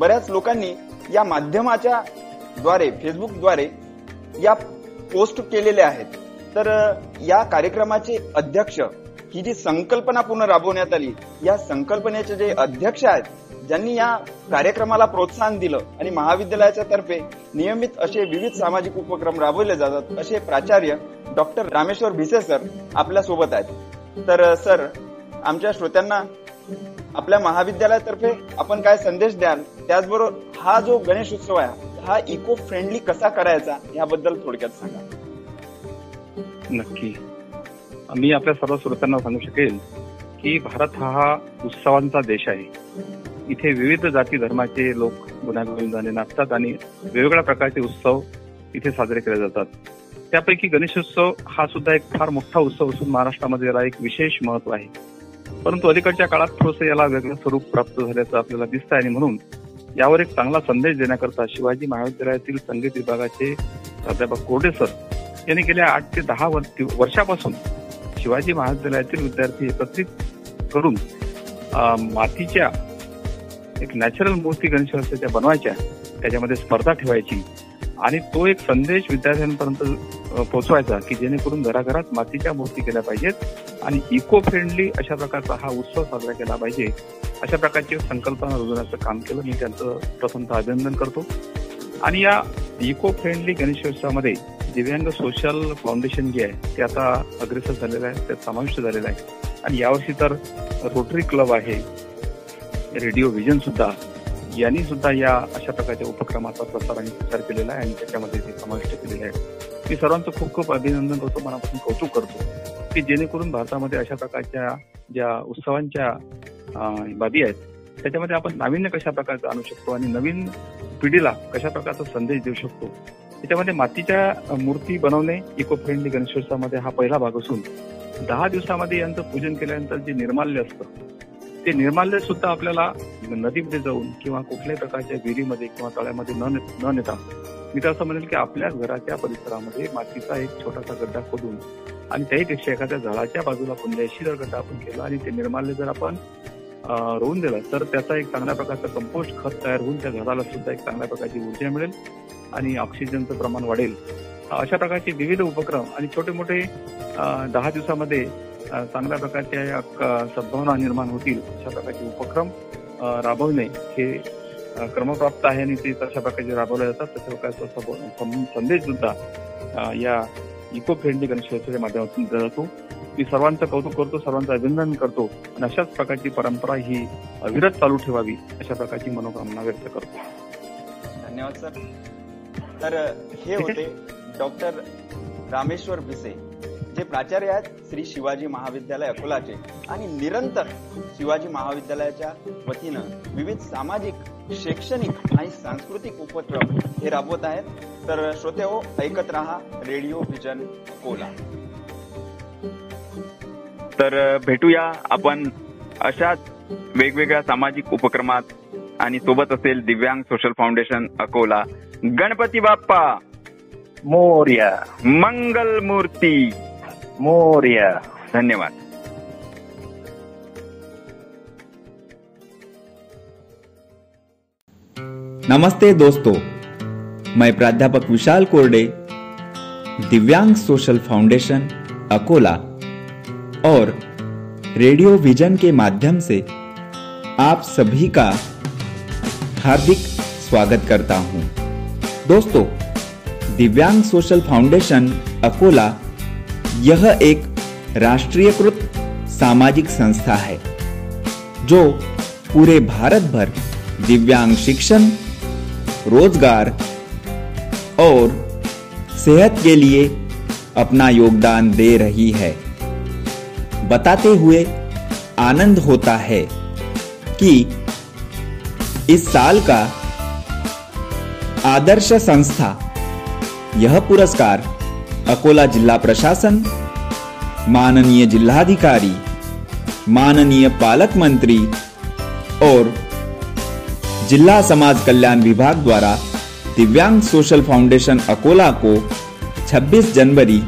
बऱ्याच लोकांनी या माध्यमाच्या द्वारे फेसबुकद्वारे या पोस्ट केलेल्या आहेत. तर या कार्यक्रमाचे अध्यक्ष ही जी संकल्पना पूर्ण राबवण्यात आली या संकल्पनेचे जे अध्यक्ष आहेत ज्यांनी या कार्यक्रमाला प्रोत्साहन दिलं आणि महाविद्यालयाच्या तर्फे नियमित असे विविध सामाजिक उपक्रम राबवले जातात असे प्राचार्य डॉक्टर रामेश्वर भिसे सर आपल्यासोबत आहेत. तर सर आमच्या श्रोत्यांना आपल्या महाविद्यालयातर्फे आपण काय संदेश द्याल? त्याचबरोबर हा जो गणेश उत्सव आहे हा इको फ्रेंडली कसा करायचा याबद्दल थोडक्यात सांगा. नक्की. मी आपल्या सर्व श्रोत्यांना सांगू शकेल की भारत हा उत्सवांचा देश आहे. इथे विविध जाती धर्माचे लोक गुन्ह्यागोविंदाने नाचतात आणि वेगवेगळ्या प्रकारचे उत्सव इथे साजरे केले जातात. त्यापैकी गणेशोत्सव हा सुद्धा एक फार मोठा उत्सव असून महाराष्ट्रामध्ये याला एक विशेष महत्त्व आहे. परंतु अलीकडच्या काळात थोडंसं याला वेगळं स्वरूप प्राप्त झाल्याचं आपल्याला दिसतं आणि म्हणून यावर एक चांगला संदेश देण्याकरता शिवाजी महाविद्यालयातील संगीत विभागाचे प्राध्यापक कोरडे सर यांनी गेल्या आठ ते दहा वर्षापासून शिवाजी महाविद्यालयातील विद्यार्थी एकत्रित करून मातीच्या एक नॅचरल मूर्ती गणेशोत्सवाच्या बनवायच्या त्याच्यामध्ये स्पर्धा ठेवायची. आणि तो एक संदेश विद्यार्थ्यांपर्यंत पोहोचवायचा की जेणेकरून घराघरात मातीच्या मूर्ती केल्या पाहिजेत आणि इको फ्रेंडली अशा प्रकारचा हा उत्सव साजरा केला पाहिजे अशा प्रकारची संकल्पना रुजवण्याचं काम केलं. मी त्यांचं प्रथमतः अभिनंदन करतो. आणि या इको फ्रेंडली गणेशोत्सवामध्ये दिव्यांग सोशल फाउंडेशन जे आहे ते आता अग्रेसर झालेलं आहे त्यात समाविष्ट झालेलं आहे. आणि यावर्षी तर रोटरी क्लब आहे. रेडिओ व्हिजन सुद्धा यांनी सुद्धा या अशा प्रकारच्या उपक्रमाचा प्रसार आणि प्रचार केलेला आहे आणि त्याच्यामध्ये ते समाविष्ट केलेले आहे मी सर्वांचं खूप खूप अभिनंदन करतो मनापासून कौतुक करतो की जेणेकरून भारतामध्ये अशा प्रकारच्या ज्या उत्सवांच्या बाबी आहेत त्याच्यामध्ये आपण नाविन्य कशा प्रकारचं आणू शकतो आणि नवीन पिढीला कशा प्रकारचा संदेश देऊ शकतो त्याच्यामध्ये मातीच्या मूर्ती बनवणे इको फ्रेंडली गणेशोत्सवामध्ये हा पहिला भाग असून दहा दिवसामध्ये यांचं पूजन केल्यानंतर जे निर्माल्य असतं ते निर्माल्य सुद्धा आपल्याला नदीमध्ये जाऊन किंवा कुठल्याही प्रकारच्या विहिरीमध्ये किंवा तळ्यामध्ये न न नेता मी तर असं म्हणेल की आपल्या घराच्या परिसरामध्ये मातीचा एक छोटासा गड्डा खोदून आणि त्याहीपेक्षा एखाद्या झाडाच्या बाजूला पुंजाशी जर गड्डा आपण केला आणि ते निर्माल्य जर आपण रोवून दिलं तर त्याचा एक चांगल्या प्रकारचा कंपोस्ट खत तयार होऊन त्या झाडाला सुद्धा एक चांगल्या प्रकारची ऊर्जा मिळेल आणि ऑक्सिजनचं प्रमाण वाढेल. अशा प्रकारचे विविध उपक्रम आणि छोटे मोठे दहा दिवसामध्ये चांगल्या प्रकारच्या सद्भावना निर्माण होतील अशा प्रकारचे उपक्रम राबवणे हे क्रमप्राप्त आहे आणि ते तशा प्रकारचे राबवले जातात. तशा प्रकारचा संदेश सुद्धा या इको फ्रेंडली गणेशोत्सवाच्या माध्यमातून दिला जातो. मी सर्वांचं कौतुक करतो सर्वांचं अभिनंदन करतो आणि अशाच प्रकारची परंपरा ही अविरत चालू ठेवावी अशा प्रकारची मनोकामना व्यक्त करतो. धन्यवाद सर. तर हे होते डॉक्टर रामेश्वर भिसे. जे प्राचार्य आहेत श्री शिवाजी महाविद्यालय अकोलाचे. आणि निरंतर शिवाजी महाविद्यालयाच्या वतीनं विविध सामाजिक शैक्षणिक आणि सांस्कृतिक उपक्रम हे राबवत आहेत. तर श्रोते हो ऐकत रहा रेडिओ व्हिजन अकोला. तर भेटूया आपण अशाच वेगवेगळ्या सामाजिक उपक्रमात आणि सोबत असेल दिव्यांग सोशल फाउंडेशन अकोला. गणपती बाप्पा! मोर्या. मंगल मूर्ती! मोर्या धन्यवाद नमस्ते दोस्तों मैं प्राध्यापक विशाल कोरडे दिव्यांग सोशल फाउंडेशन अकोला और रेडियो विजन के माध्यम से आप सभी का हार्दिक स्वागत करता हूँ। दोस्तों, दिव्यांग सोशल फाउंडेशन अकोला यह एक राष्ट्रीयकृत सामाजिक संस्था है, जो पूरे भारत भर दिव्यांग शिक्षण, रोज़गार और सेहत के लिए अपना योगदान दे रही है। बताते हुए आनंद होता है कि इस साल का आदर्श संस्था यह पुरस्कार अकोला जिला प्रशासन, माननीय जिलाधिकारी माननीय पालक मंत्री और जिला समाज कल्याण विभाग द्वारा दिव्यांग सोशल फाउंडेशन अकोला को 26 जनवरी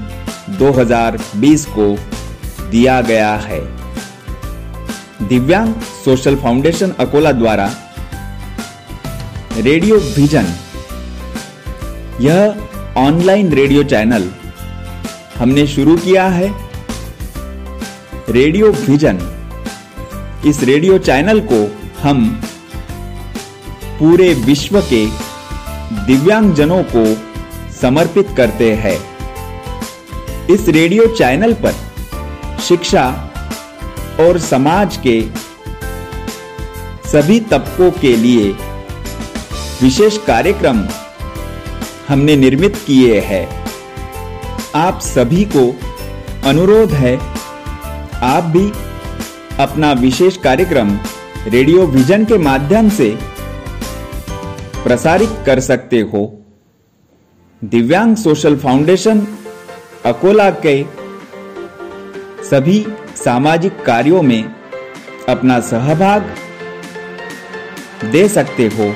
2020 को दिया गया है। दिव्यांग सोशल फाउंडेशन अकोला द्वारा रेडियो विजन, यह ऑनलाइन रेडियो चैनल हमने शुरू किया है रेडियो विजन। इस रेडियो चैनल को हम पूरे विश्व के दिव्यांगजनों को समर्पित करते हैं। इस रेडियो चैनल पर शिक्षा और समाज के सभी तबकों के लिए विशेष कार्यक्रम हमने निर्मित किए हैं। आप सभी को अनुरोध है, आप भी अपना विशेष कार्यक्रम रेडियो विजन के माध्यम से प्रसारित कर सकते हो। दिव्यांग सोशल फाउंडेशन, अकोला के सभी सामाजिक कार्यों में अपना सहभाग दे सकते हो।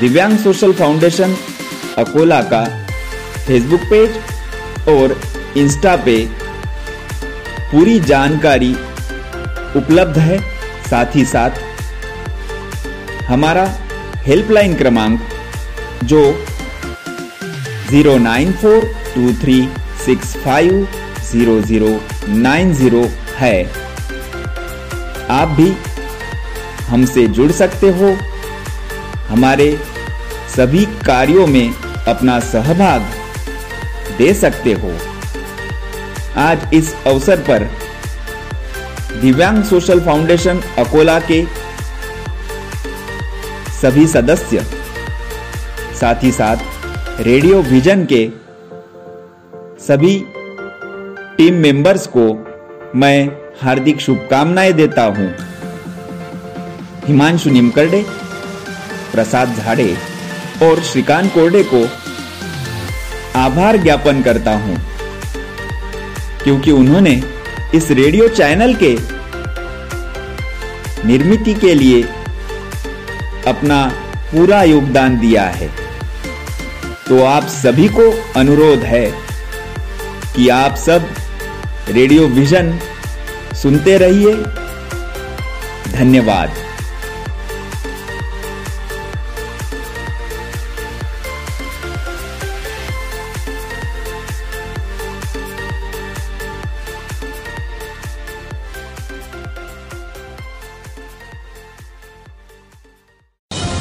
दिव्यांग सोशल फाउंडेशन, अकोला का फेसबुक पेज और इंस्टा पे पूरी जानकारी उपलब्ध है। साथ ही साथ हमारा हेल्पलाइन क्रमांक जो zero nine four two three six five zero zero nine zero है। आप भी हमसे जुड़ सकते हो। हमारे सभी कार्यों में अपना सहभाग दे सकते हो। आज इस अवसर पर दिव्यांग सोशल फाउंडेशन अकोला के सभी सदस्य, साथ ही साथ रेडियो विजन के सभी टीम मेंबर्स को मैं हार्दिक शुभकामनाएँ देता हूँ। हिमांशु निमकरडे, प्रसाद झाड़े और श्रीकांत कोरडे को आभार ज्ञापन करता हूँ, क्योंकि उन्होंने इस रेडियो चैनल के निर्मिति के लिए अपना पूरा योगदान दिया है। तो आप सभी को अनुरोध है कि आप सब रेडियो विजन सुनते रहिए। धन्यवाद।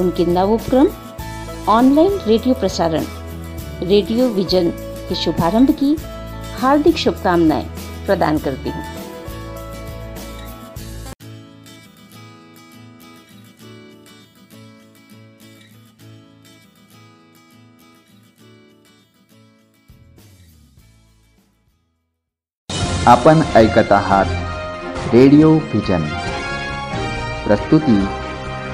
उनके नवोपक्रम, ऑनलाइन रेडियो प्रसारण, रेडियो विजन के शुभारंभ की हार्दिक शुभकामनाएँ प्रदान करती हूँ। आपण ऐकत आहात रेडिओ व्हिजन प्रस्तुती